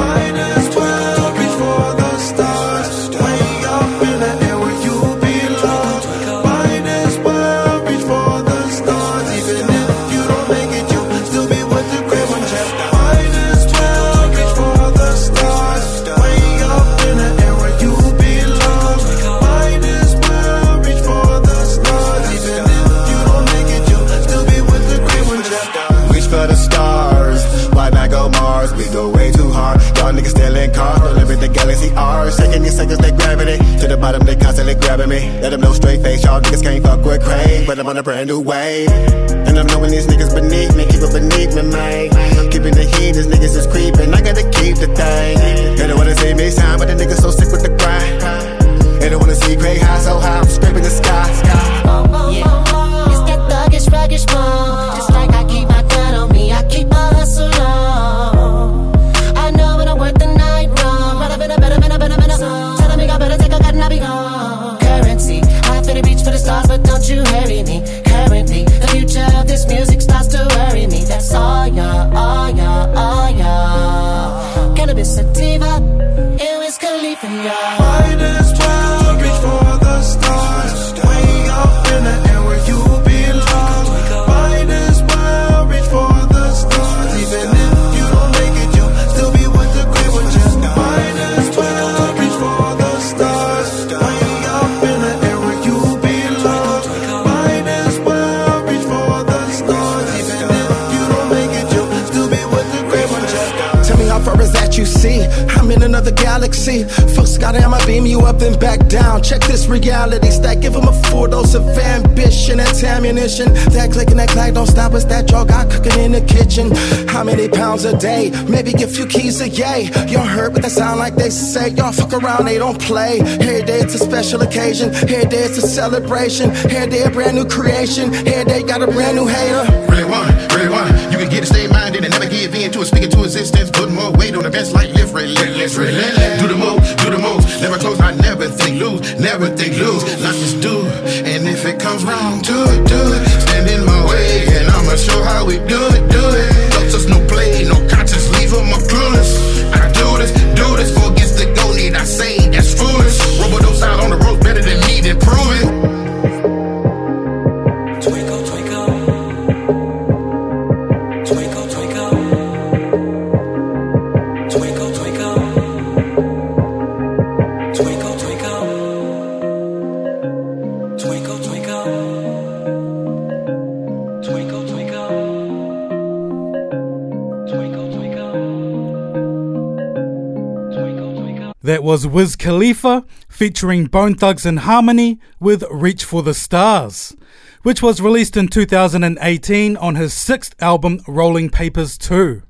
Grabbing me. Let them know straight face. Y'all niggas can't fuck with Craig. But I'm on a brand new wave. And I'm knowing these niggas beneath me. Keep it beneath me, man. Keeping the heat, these niggas is creeping. I gotta keep the thing. They don't wanna see me shine, but the niggas so sick with the grind. They don't wanna see Craig high so high. I'm scraping the sky. Yeah. It's that thuggish, ruggish bone. Got I'ma beam you up and back down. Check this reality stack. give 'em a full dose of ambition. That's ammunition. That click and that clack don't stop us. That jaw got cooking in the kitchen. How many pounds a day? Maybe a few keys a yay. Y'all heard what that sound like they say. Y'all fuck around, they don't play. Every day it's a special occasion. Every day it's a celebration. Every day a brand new creation. Every day got a brand new hater. Really want. You can get it, stay minded, and never give in to it. Speak it to existence. Put more weight on events like lift, relentless, relentless. Never think lose. Not just do. And if it comes wrong, do it, do it. Wiz Khalifa featuring Bone Thugs and Harmony with Reach for the Stars, which was released in 2018 on his sixth album Rolling Papers 2.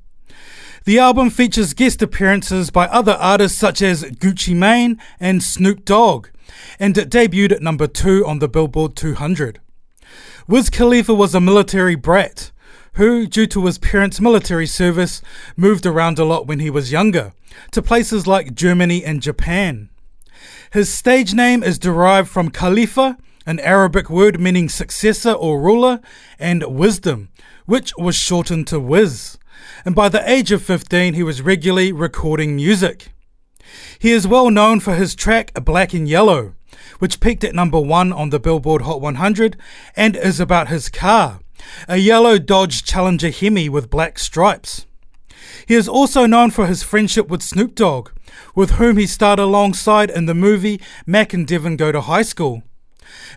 The album features guest appearances by other artists such as Gucci Mane and Snoop Dogg, and it debuted at number 2 on the Billboard 200. Wiz Khalifa was a military brat who, due to his parents' military service, moved around a lot when he was younger, to places like Germany and Japan. His stage name is derived from Khalifa, an Arabic word meaning successor or ruler, and wisdom, which was shortened to Wiz. And by the age of 15, he was regularly recording music. He is well known for his track Black and Yellow, which peaked at number one on the Billboard Hot 100 and is about his car, a yellow Dodge Challenger Hemi with black stripes. He is also known for his friendship with Snoop Dogg, with whom he starred alongside in the movie Mac and Devin Go to High School.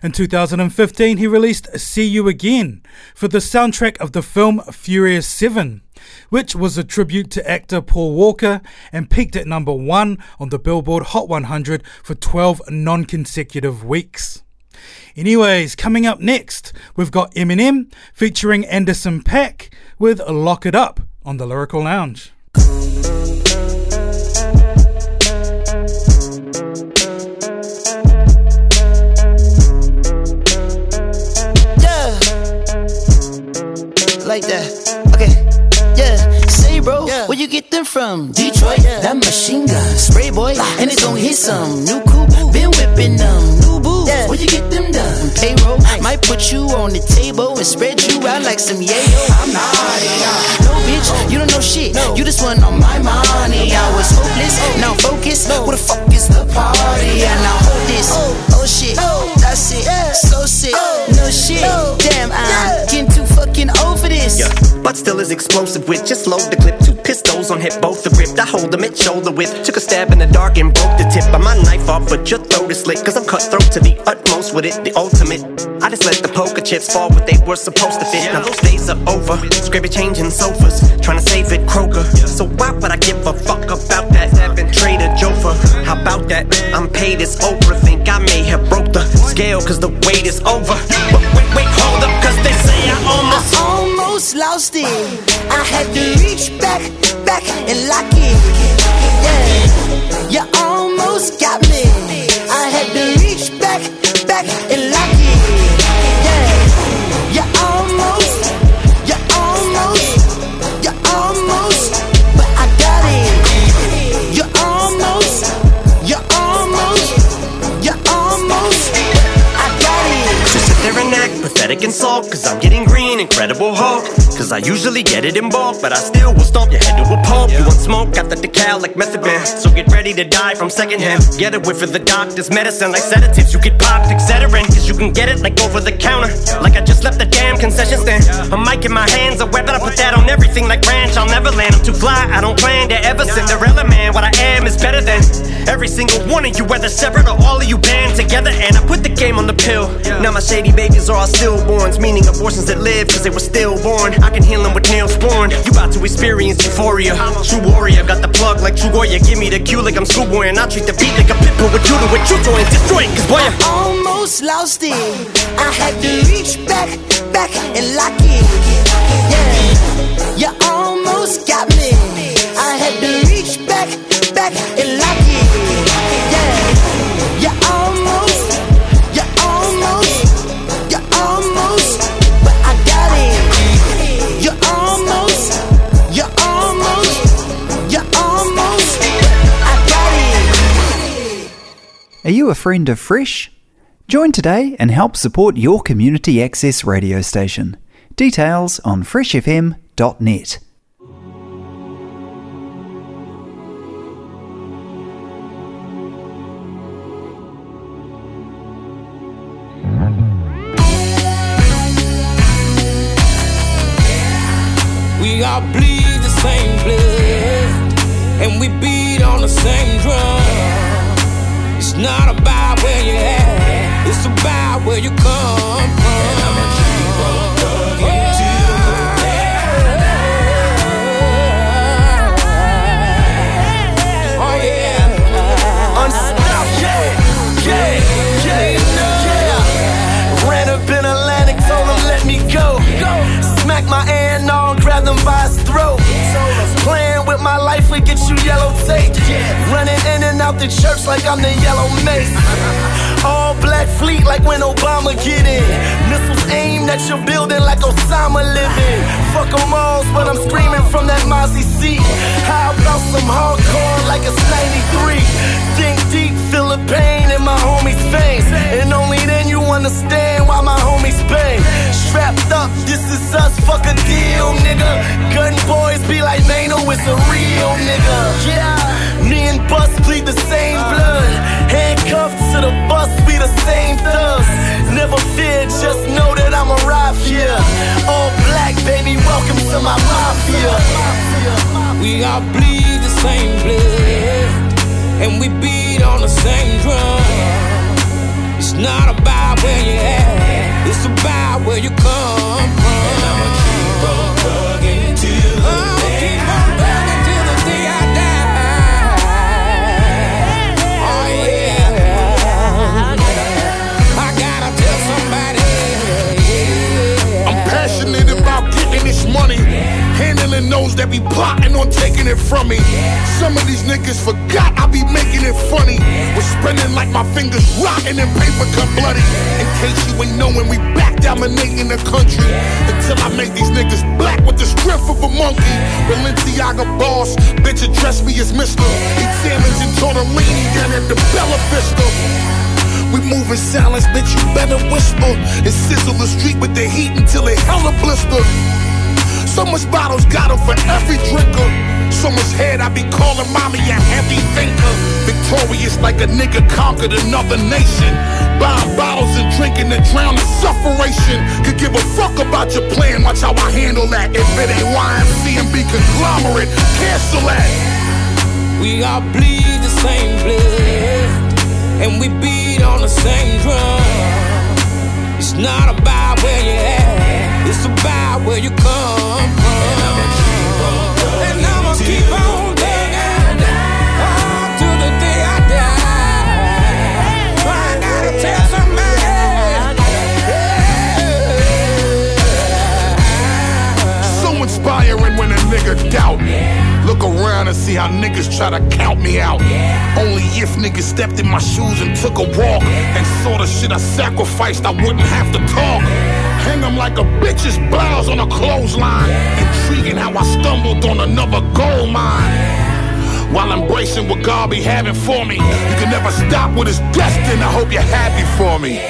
In 2015, he released See You Again for the soundtrack of the film Furious 7, which was a tribute to actor Paul Walker and peaked at number 1 on the Billboard Hot 100 for 12 non consecutive weeks. Anyways, coming up next, we've got Eminem featuring Anderson .Paak with Lock It Up on the Lyrical Lounge. Yeah. Like that. Okay. Yeah. Say, bro, where you get them from? Detroit. That machine gun. Spray boy. And it's gonna hit some. New coupe. Been whipping them. Boots. Where you get them done? Payroll. Might put you on the table and spread you out like some yayo. I'm not it. No, bitch. You don't know shit. You just want on my money. I was hopeless. Now focus. Where the fuck is the party? And now hold this. Oh oh shit. Oh. So sick. Oh. No shit. Oh. Damn, I'm getting too fucking old for this. Yeah, but still is explosive with just load the clip. Two pistols on hip, both the ripped. I hold them at shoulder width. Took a stab in the dark and broke the tip of my knife off, but your throat is slit. Cause I'm cutthroat to the utmost with it, the ultimate. I just let the poker chips fall what they were supposed to fit. Now those days are over. Scrappy changing sofas, trying to save it Kroger. So why would I give a fuck about that? Having Trader Joe for how about that? I'm paid as Oprah. Think I may have broke the scale cause the wait is over. But wait, wait, hold up, cause they say I almost. I almost lost it. I had to reach back, back and lock it. Yeah, you almost got me. I had to reach back, back and lock it. And sulk Cause I'm getting green, incredible Hulk Cause I usually get it in bulk But I still will stomp your head to a pulp. You want smoke, got the decal like method man uh. So get ready to die from secondhand. Get a whiff of the doctor's medicine Like sedatives, you get popped, etc. Cause you can get it like over the counter. Like I just left the damn concession stand. A mic in my hands, a weapon I put that on everything like ranch. I'll never land, I'm too fly, I don't plan to ever Cinderella man, what I am is better than Every single one of you, whether separate or all of you band together. And I put the game on the pill. Now my shady babies are all stillborns Meaning abortions that live cause they were stillborn. I can with Neosporin You about to experience euphoria True warrior, got the plug like True Goya Give me the cue like I'm schoolboy And I treat the beat like a pit bull With you to destroy it Cause boy, I almost lost it. I had to reach back, back and lock it. Yeah, you almost got me. I had to reach back, back and lock it. Are you a friend of Fresh? Join today and help support your community access radio station. Details on freshfm.net. We all bleed the same blood, and we beat on the same drum. It's not about where you at, it's about where you come from. Oh yeah, oh, Unstoppable. Yeah, yeah, yeah. Ran up in Atlantic, told let me go. Smack my hand on, grab him by his throat. With my life would get you yellow tape. Running in and out the church like I'm the yellow mace. All black fleet like when Obama get in. Missiles aimed at your building like Osama living. Fuck them all, but I'm screaming from that Mozzie seat. How about some hardcore like it's 93? Think deep, feel the pain in my homie's face. And only then you understand why my homies pain. Strapped up, this is us, fuck a deal, nigga. Gun boys be like, Mano, oh, it's a real nigga. Yeah, me and Bus bleed the same uh. blood. Handcuffed to the bus, we the same thugs. Never fear, just know that I'm arrived here. All black, baby, welcome to my mafia. We all bleed the same blood, and we beat on the same drum. It's not about where you at, it's about where you come from. Handling those that be plotting on taking it from me. Some of these niggas forgot I be making it funny. We're spending like my fingers rotten and paper cut bloody. In case you ain't knowing, we back dominating the country. Until I make these niggas black with the strength of a monkey. Balenciaga boss, bitch address me as Mr. Examines and tortellini down at the Bella Vista. We move in silence, bitch, you better whisper. And sizzle the street with the heat until it hella blister. So much bottles got got 'em for every drinker. So much head, I be calling mommy a heavy thinker. Victorious like a nigga conquered another nation. Buying bottles and drinking to drown the sufferation. Could give a fuck about your plan, watch how I handle that. If it ain't YMC and be conglomerate, cancel that. We all bleed the same blood, and we beat on the same drum. It's not about where you at, it's about where you come from. And I'ma keep on and I'ma keep on nigga doubt me. Look around and see how niggas try to count me out. Only if niggas stepped in my shoes and took a walk and saw the shit I sacrificed, I wouldn't have to talk. Hang 'em like a bitch's blouse on a clothesline. Intriguing how I stumbled on another gold mine. While embracing what God be having for me, you can never stop what is destined. I hope you're happy for me.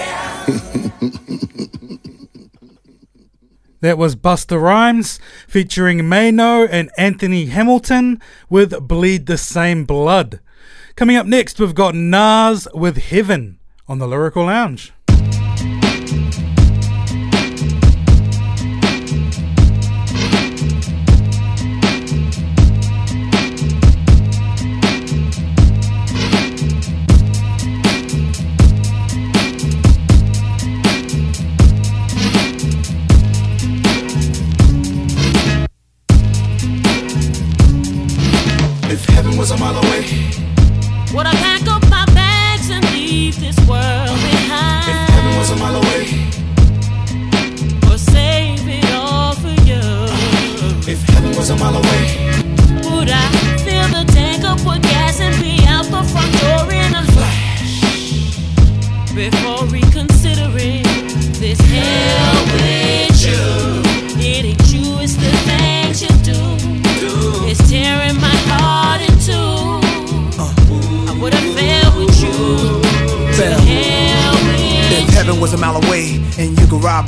That was Busta Rhymes featuring Maino and Anthony Hamilton with Bleed the Same Blood. Coming up next, we've got Nas with Heaven on the Lyrical Lounge.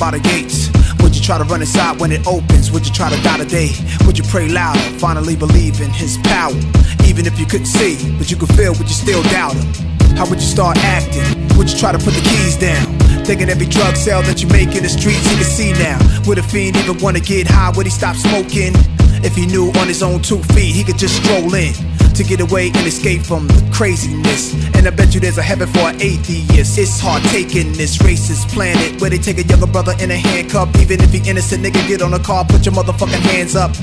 By the gates, would you try to run inside when it opens? Would you try to die today? Would you pray louder, finally believe in his power? Even if you couldn't see, but you could feel, would you still doubt him? How would you start acting? Would you try to put the keys down? Thinking every drug sale that you make in the streets he can see now. Would a fiend even wanna get high? Would he stop smoking? If he knew on his own two feet he could just stroll in to get away and escape from the craziness. And I bet you there's a heaven for an atheist. It's hard taking this racist planet where they take a younger brother in a handcuff. Even if he innocent, nigga, get on a car, put your motherfucking hands up.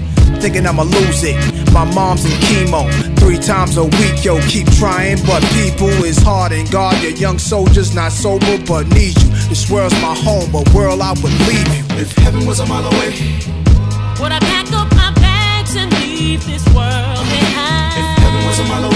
Thinking I'ma lose it. My mom's in chemo three times a week, yo. Keep trying, but people is hard and God, your young soldiers not sober but need you. This world's my home, but world I would leave you. If heaven was a mile away, Would I pack up my bags and leave this world behind? A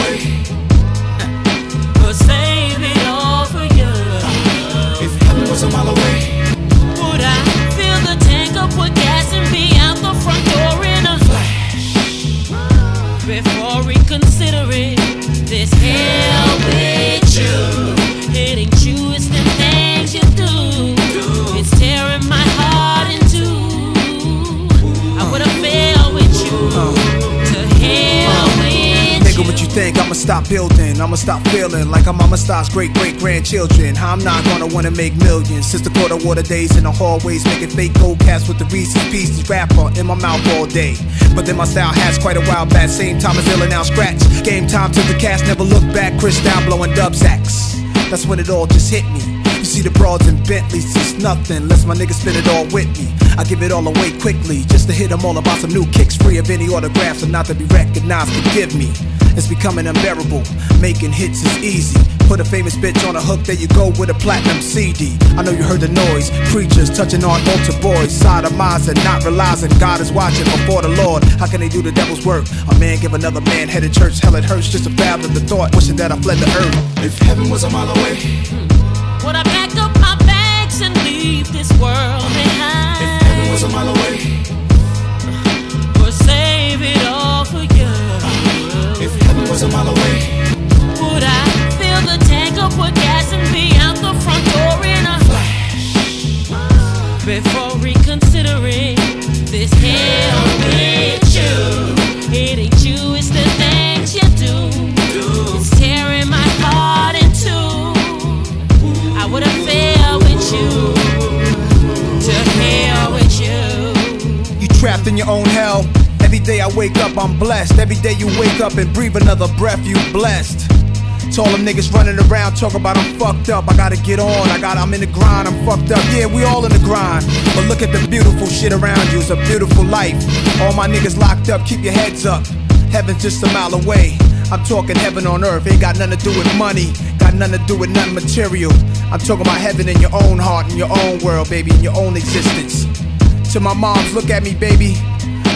stop feeling like I'm Mama Star's great great grandchildren. I'm not gonna wanna make millions. Since the quarter water days in the hallways, making fake gold casts with the Reese's Pieces wrapper in my mouth all day. But then my style has quite a while back. Same time as now scratch. Game time to the cast, never look back. Chris down blowing dub sacks. That's when it all just hit me. You see the broads and Bentleys, it's nothing unless my niggas spin it all with me. I give it all away quickly, just to hit them all about some new kicks, free of any autographs and not to be recognized. Forgive me. It's becoming unbearable. Making hits is easy. Put a famous bitch on a hook, there you go with a platinum CD. I know you heard the noise. Preachers touching on altar boys, sodomizing, not realizing God is watching before the Lord. How can they do the devil's work? A man give another man head headed church. Hell, it hurts just to fathom the thought, wishing that I fled the earth. If heaven was a mile away. Would I pack up my bags and leave this world behind? If heaven was a mile away. Or save it all for you? If heaven was a mile away. Would I fill the tank up with gas and be out the front door in a flash? Before reconsidering this hell with you. It ain't you, it's the things you do. It's tearing my heart in two. I would've failed with you. To hell with you. You trapped in your own hell. Every day I wake up, I'm blessed. Every day you wake up and breathe another breath, you blessed. All them niggas running around talking about I'm fucked up. I gotta get on. I got I'm in the grind. I'm fucked up. Yeah, we all in the grind. But look at the beautiful shit around you. It's a beautiful life. All my niggas locked up. Keep your heads up. Heaven's just a mile away. I'm talking heaven on earth. Ain't got nothing to do with money. Got nothing to do with nothing material. I'm talking about heaven in your own heart, in your own world, baby, in your own existence. To my moms, look at me, baby.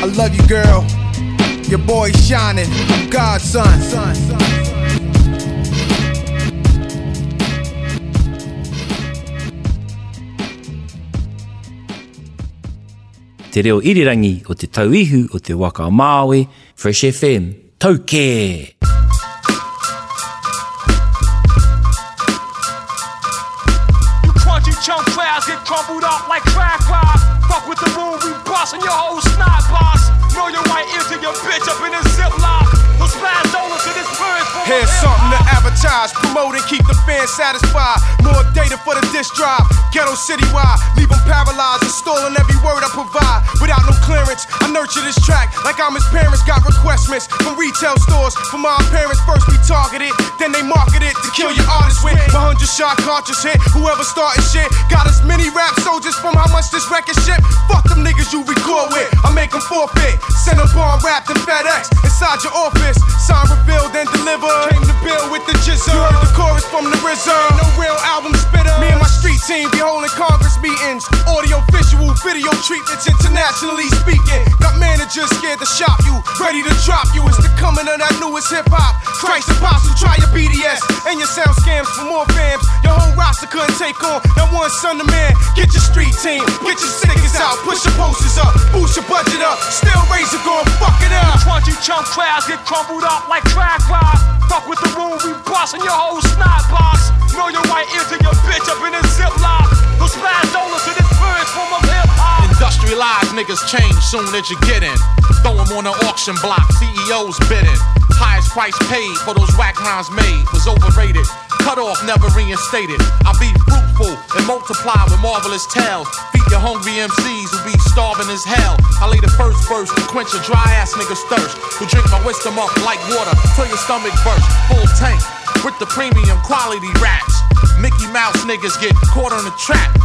I love you, girl. Your boy's shining. God, God's son. son, son. Te reo irirangi o te tauihu o te waka o Māui, Fresh FM, tau kē! Here's something advertise, promote and keep the fans satisfied. More data for the disc drive, ghetto citywide. Leave them paralyzed, installing every word I provide. Without no clearance, I nurture this track like I'm his parents. Got requestments from retail stores. For my parents, first we targeted, then they market it to kill your artist with. My hundred shot cartridge hit. Whoever started shit got as many rap soldiers from how much this record ship. Fuck them niggas you record with. I make them forfeit. Send a bomb wrapped in FedEx inside your office. Sign revealed and delivered. Came to bill with the jizzle. You heard the chorus from the RZA. No real album spitter. Me and my street team be holding Congress meetings. Audio, visual, video treatments, internationally speaking. Managers scared to shop you, ready to drop you. It's the coming of that newest hip hop. Christ apostle, try your BDS and your SoundScans for more fams. Your whole roster couldn't take on that one son of man. Get your street team, get your stickers out, push your posters up, boost your budget up. Still razor gon' fuck it up. Crunchy chunk clouds get crumbled up like crack rock. Fuck with the room, we bustin' your whole snot box. Know your white ear to your bitch up in a ziplock. We'll splash dollars to this Industrialized niggas change soon as you get in. Throw 'em on the auction block, CEOs bidding. Highest price paid for those whack rhymes made was overrated. Cut off, never reinstated. I be fruitful and multiply with marvelous tales. Feed your hungry MCs who be starving as hell. I lay the first verse to quench a dry ass nigga's thirst. Who drink my wisdom up like water till your stomach burst. Full tank with the premium quality raps. Mickey Mouse niggas get caught on the trap.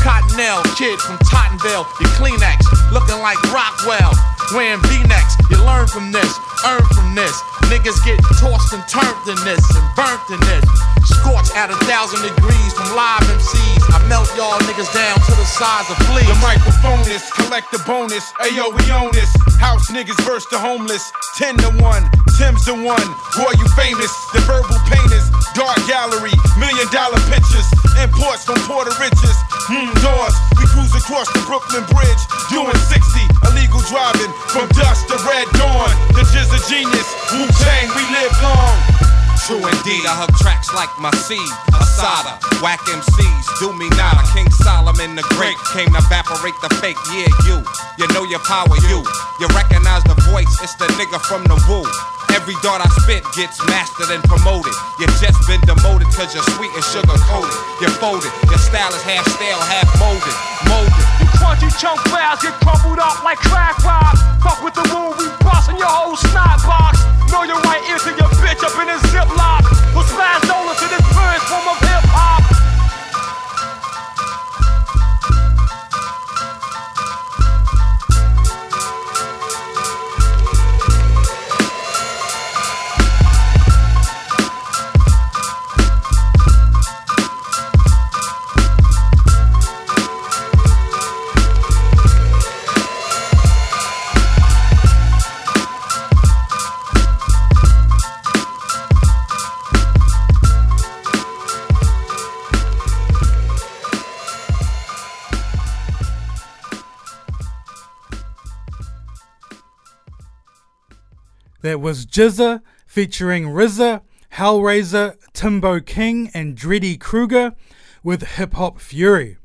Cottonelle kid from Tottenville, you Kleenex, looking like Rockwell, wearing V-necks. You learn from this, earn from this. Niggas get tossed and turned in this and burnt in this. Scorched at a thousand degrees from live MCs. I melt y'all niggas down to the size of fleas. The microphone is collect the bonus. Ayo, we own this. House niggas verse the homeless. 10 to 1, Tim's the one. Boy, you famous. The verbal painters. Dark gallery. Million dollar pictures. Imports from Puerto Riches. Hmm, doors. We cruise across the Brooklyn Bridge. Doing 60. Illegal driving. From dusk to red dawn. The GZA genius. Wu Tang, we live long. True indeed, I hug tracks like my seed, Asada. Whack MCs, do me nada. King Solomon the Great came to evaporate the fake. Yeah, you, you know your power, you. You recognize the voice, it's the nigga from the woo. Every dart I spit gets mastered and promoted. You just been demoted cause you're sweet and sugar coated. You're folded, your style is half stale, half molded. Molded. You crunchy chunk fouls get crumbled up like crack rock. Fuck with the rule, we bustin' your whole snot box. Know your right ear to your bitch up in a ziplock. Who smash dollars That was GZA featuring RZA, Hell Razah, Timbo King, and Dreddy Kruger with Hip Hop Fury.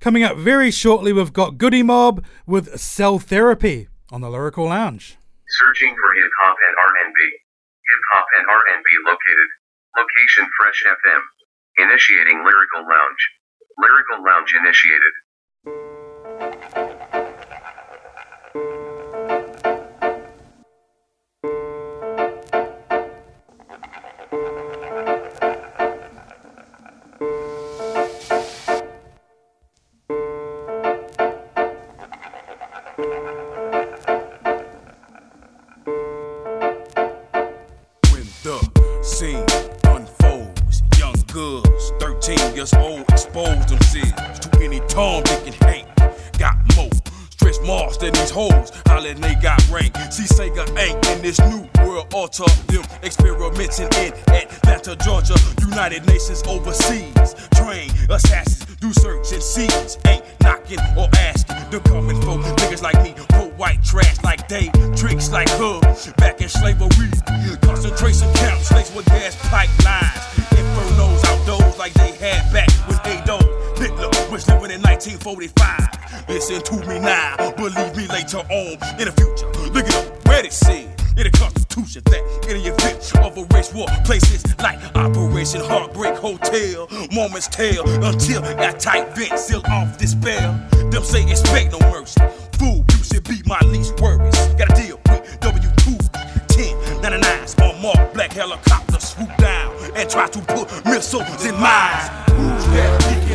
Coming up very shortly, we've got Goodie Mob with Cell Therapy on the Lyrical Lounge. Searching for hip hop and R&B. Hip hop and R&B located. Location Fresh FM. Initiating Lyrical Lounge. Lyrical Lounge initiated. Scene unfolds. Young girls, 13 years old, expose themselves to any Tom, Dick, and hate. Got more stress marks than these hoes. Hollin' they got rank. See, Sega ain't in this new world order. Them experimenting in Atlanta, Georgia. United Nations overseas. Train assassins, do search and seize. Ain't knocking or asking. They're coming for niggas like me. Put white trash like they, tricks like her. Back in slavery. Concentration camps laced with gas pipelines. Infernos outdoors like they had back when Adolf Hitler was living in 1945. Listen to me now, believe me later on in the future. Look it up, where it said in the Constitution that in the event of a race war, places like Operation Heartbreak Hotel, moments tell until that tight vent seal off this spell. Them say expect no mercy. Fool, you should be my least worries. Got a deal with W2 10 99s on mark black helicopters swoop down and try to put missiles in mines. Who's that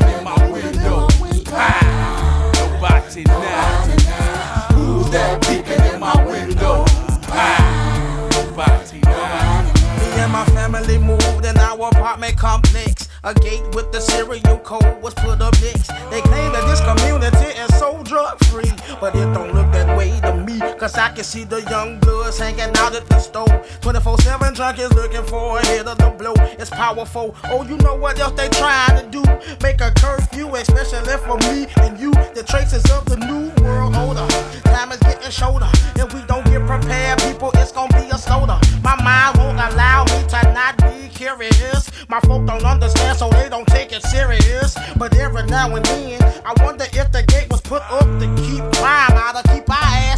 nobody now. Who's that peeking in my window? Ah, nobody now. Me and my family moved in our apartment complex. A gate with the serial code was put up next. They claim that this community is so drug free, but it don't look that way Cause I can see the young bloods hanging out at the store. 24 7 junkies looking for a hit of the blow. It's powerful. Oh, you know what else they trying to do? Make a curfew, especially for me and you. The traces of the new world order. Time is getting shorter. If we don't get prepared, people, it's gonna be a slaughter. My mind won't allow me to not be curious. My folk don't understand, so they don't take it serious. But every now and then, I wonder if the gate was put up to keep crime out or keep our ass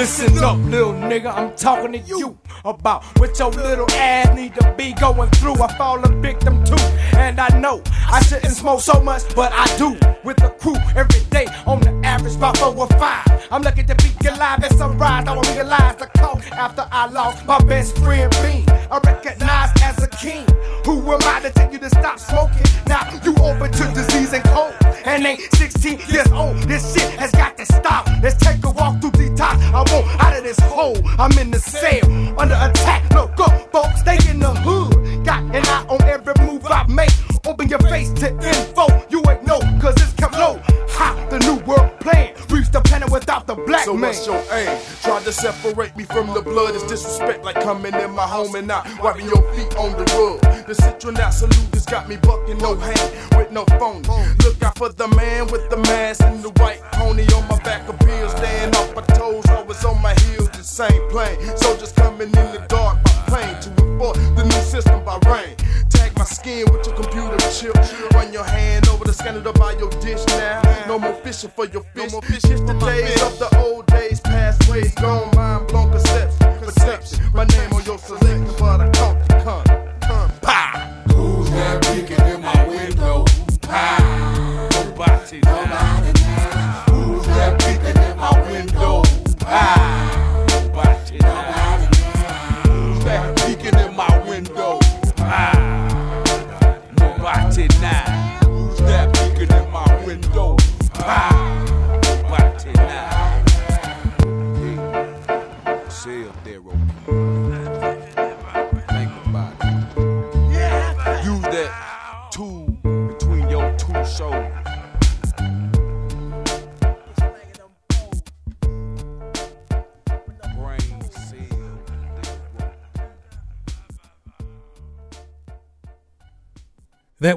Listen up, little nigga, I'm talking to you about what your little ass need to be going through. I fall a victim too, and I know I shouldn't smoke so much, but I do. With the crew every day, on the average about four or five. I'm lucky to be alive at sunrise. I won't realize the cost after I lost my best friend Bean. I recognize as a king Who am I to tell you to stop smoking? Now you open to disease and cold. And ain't 16 years old. This shit has got to stop. Let's take a walk through detox. I want out of this hole. I'm in the cell under attack. Up, folks, they in the hood. Got an eye on every move I make. Open your face to info. You ain't know, cause it's kept low. Ha, the new world plan. Reach the planet without the black so man. So what's your aim? Tried to separate me from the blood. It's disrespect like coming in my home and not wiping your feet on the rug. The citronat salute has got me bucking no hand with no phone. Look out for the man with the mask and the white pony on my back of pills. Staying off my toes, always on my heels. The same plane. Soldiers coming in the dark by plane to enforce the new system by rain. Tag my skin with your computer chip. Run your hand over the scanner to buy your dish now. No more fishing for your fish. No more It's the days of the old days, past ways gone. Mind blown perception. Perception. My name on your selection, but I caught the con. Con. Pow. Who's that peeking in my window? Pow. Nobody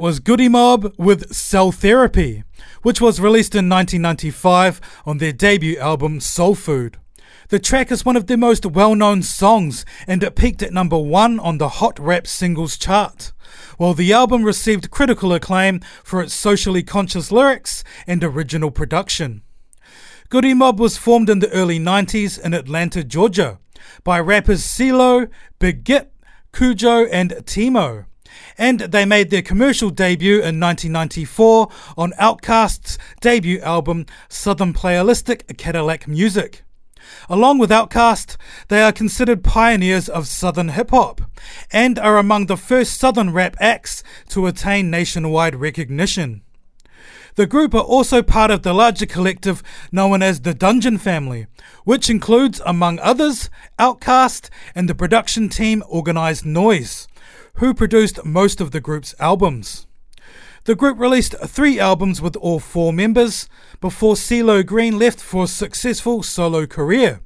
was Goodie Mob with Cell Therapy, which was released in 1995 on their debut album Soul Food. The track is one of their most well known songs and it peaked at number one on the Hot Rap Singles chart. While the album received critical acclaim for its socially conscious lyrics and original production. Goodie Mob was formed in the early 90s in Atlanta, Georgia, by rappers CeeLo, Big Gipp, Khujo, and T-Mo. And they made their commercial debut in 1994 on Outkast's debut album Southernplayalisticadillacmuzik. Along with Outkast, they are considered pioneers of Southern hip hop and are among the first Southern rap acts to attain nationwide recognition. The group are also part of the larger collective known as the Dungeon Family, which includes, among others, Outkast and the production team Organized Noise, who produced most of the group's albums. The group released three albums with all four members before CeeLo Green left for a successful solo career,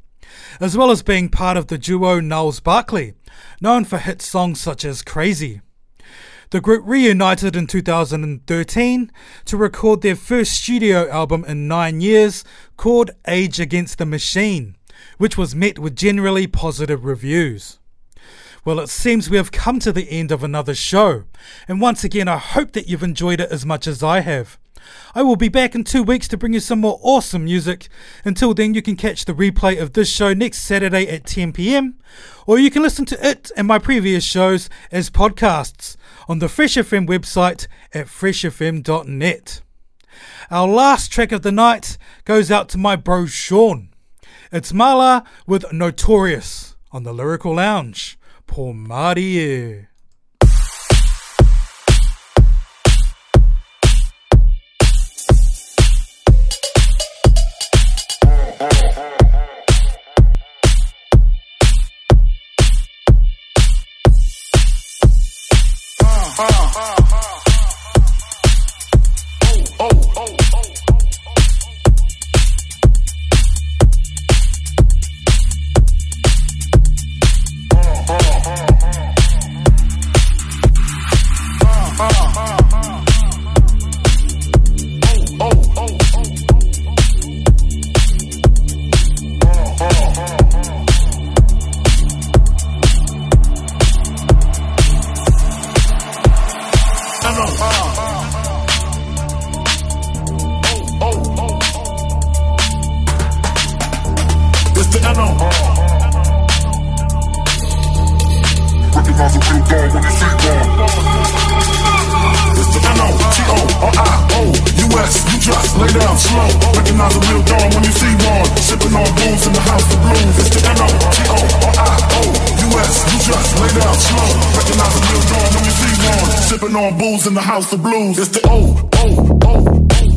as well as being part of the duo Gnarls Barkley, known for hit songs such as Crazy. The group reunited in 2013 to record their first studio album in nine years called Age Against the Machine, which was met with generally positive reviews. Well, it seems we have come to the end of another show, and once again, I hope that you've enjoyed it as much as I have. I will be back in two weeks to bring you some more awesome music. Until then, you can catch the replay of this show next Saturday at 10 pm, or you can listen to it and my previous shows as podcasts on the Fresh FM website at freshfm.net. Our last track of the night goes out to my bro Sean. It's Malaa with Notorious on the Lyrical Lounge. Pour Marie. It's sipping on booze in the house of blues. It's the O O O.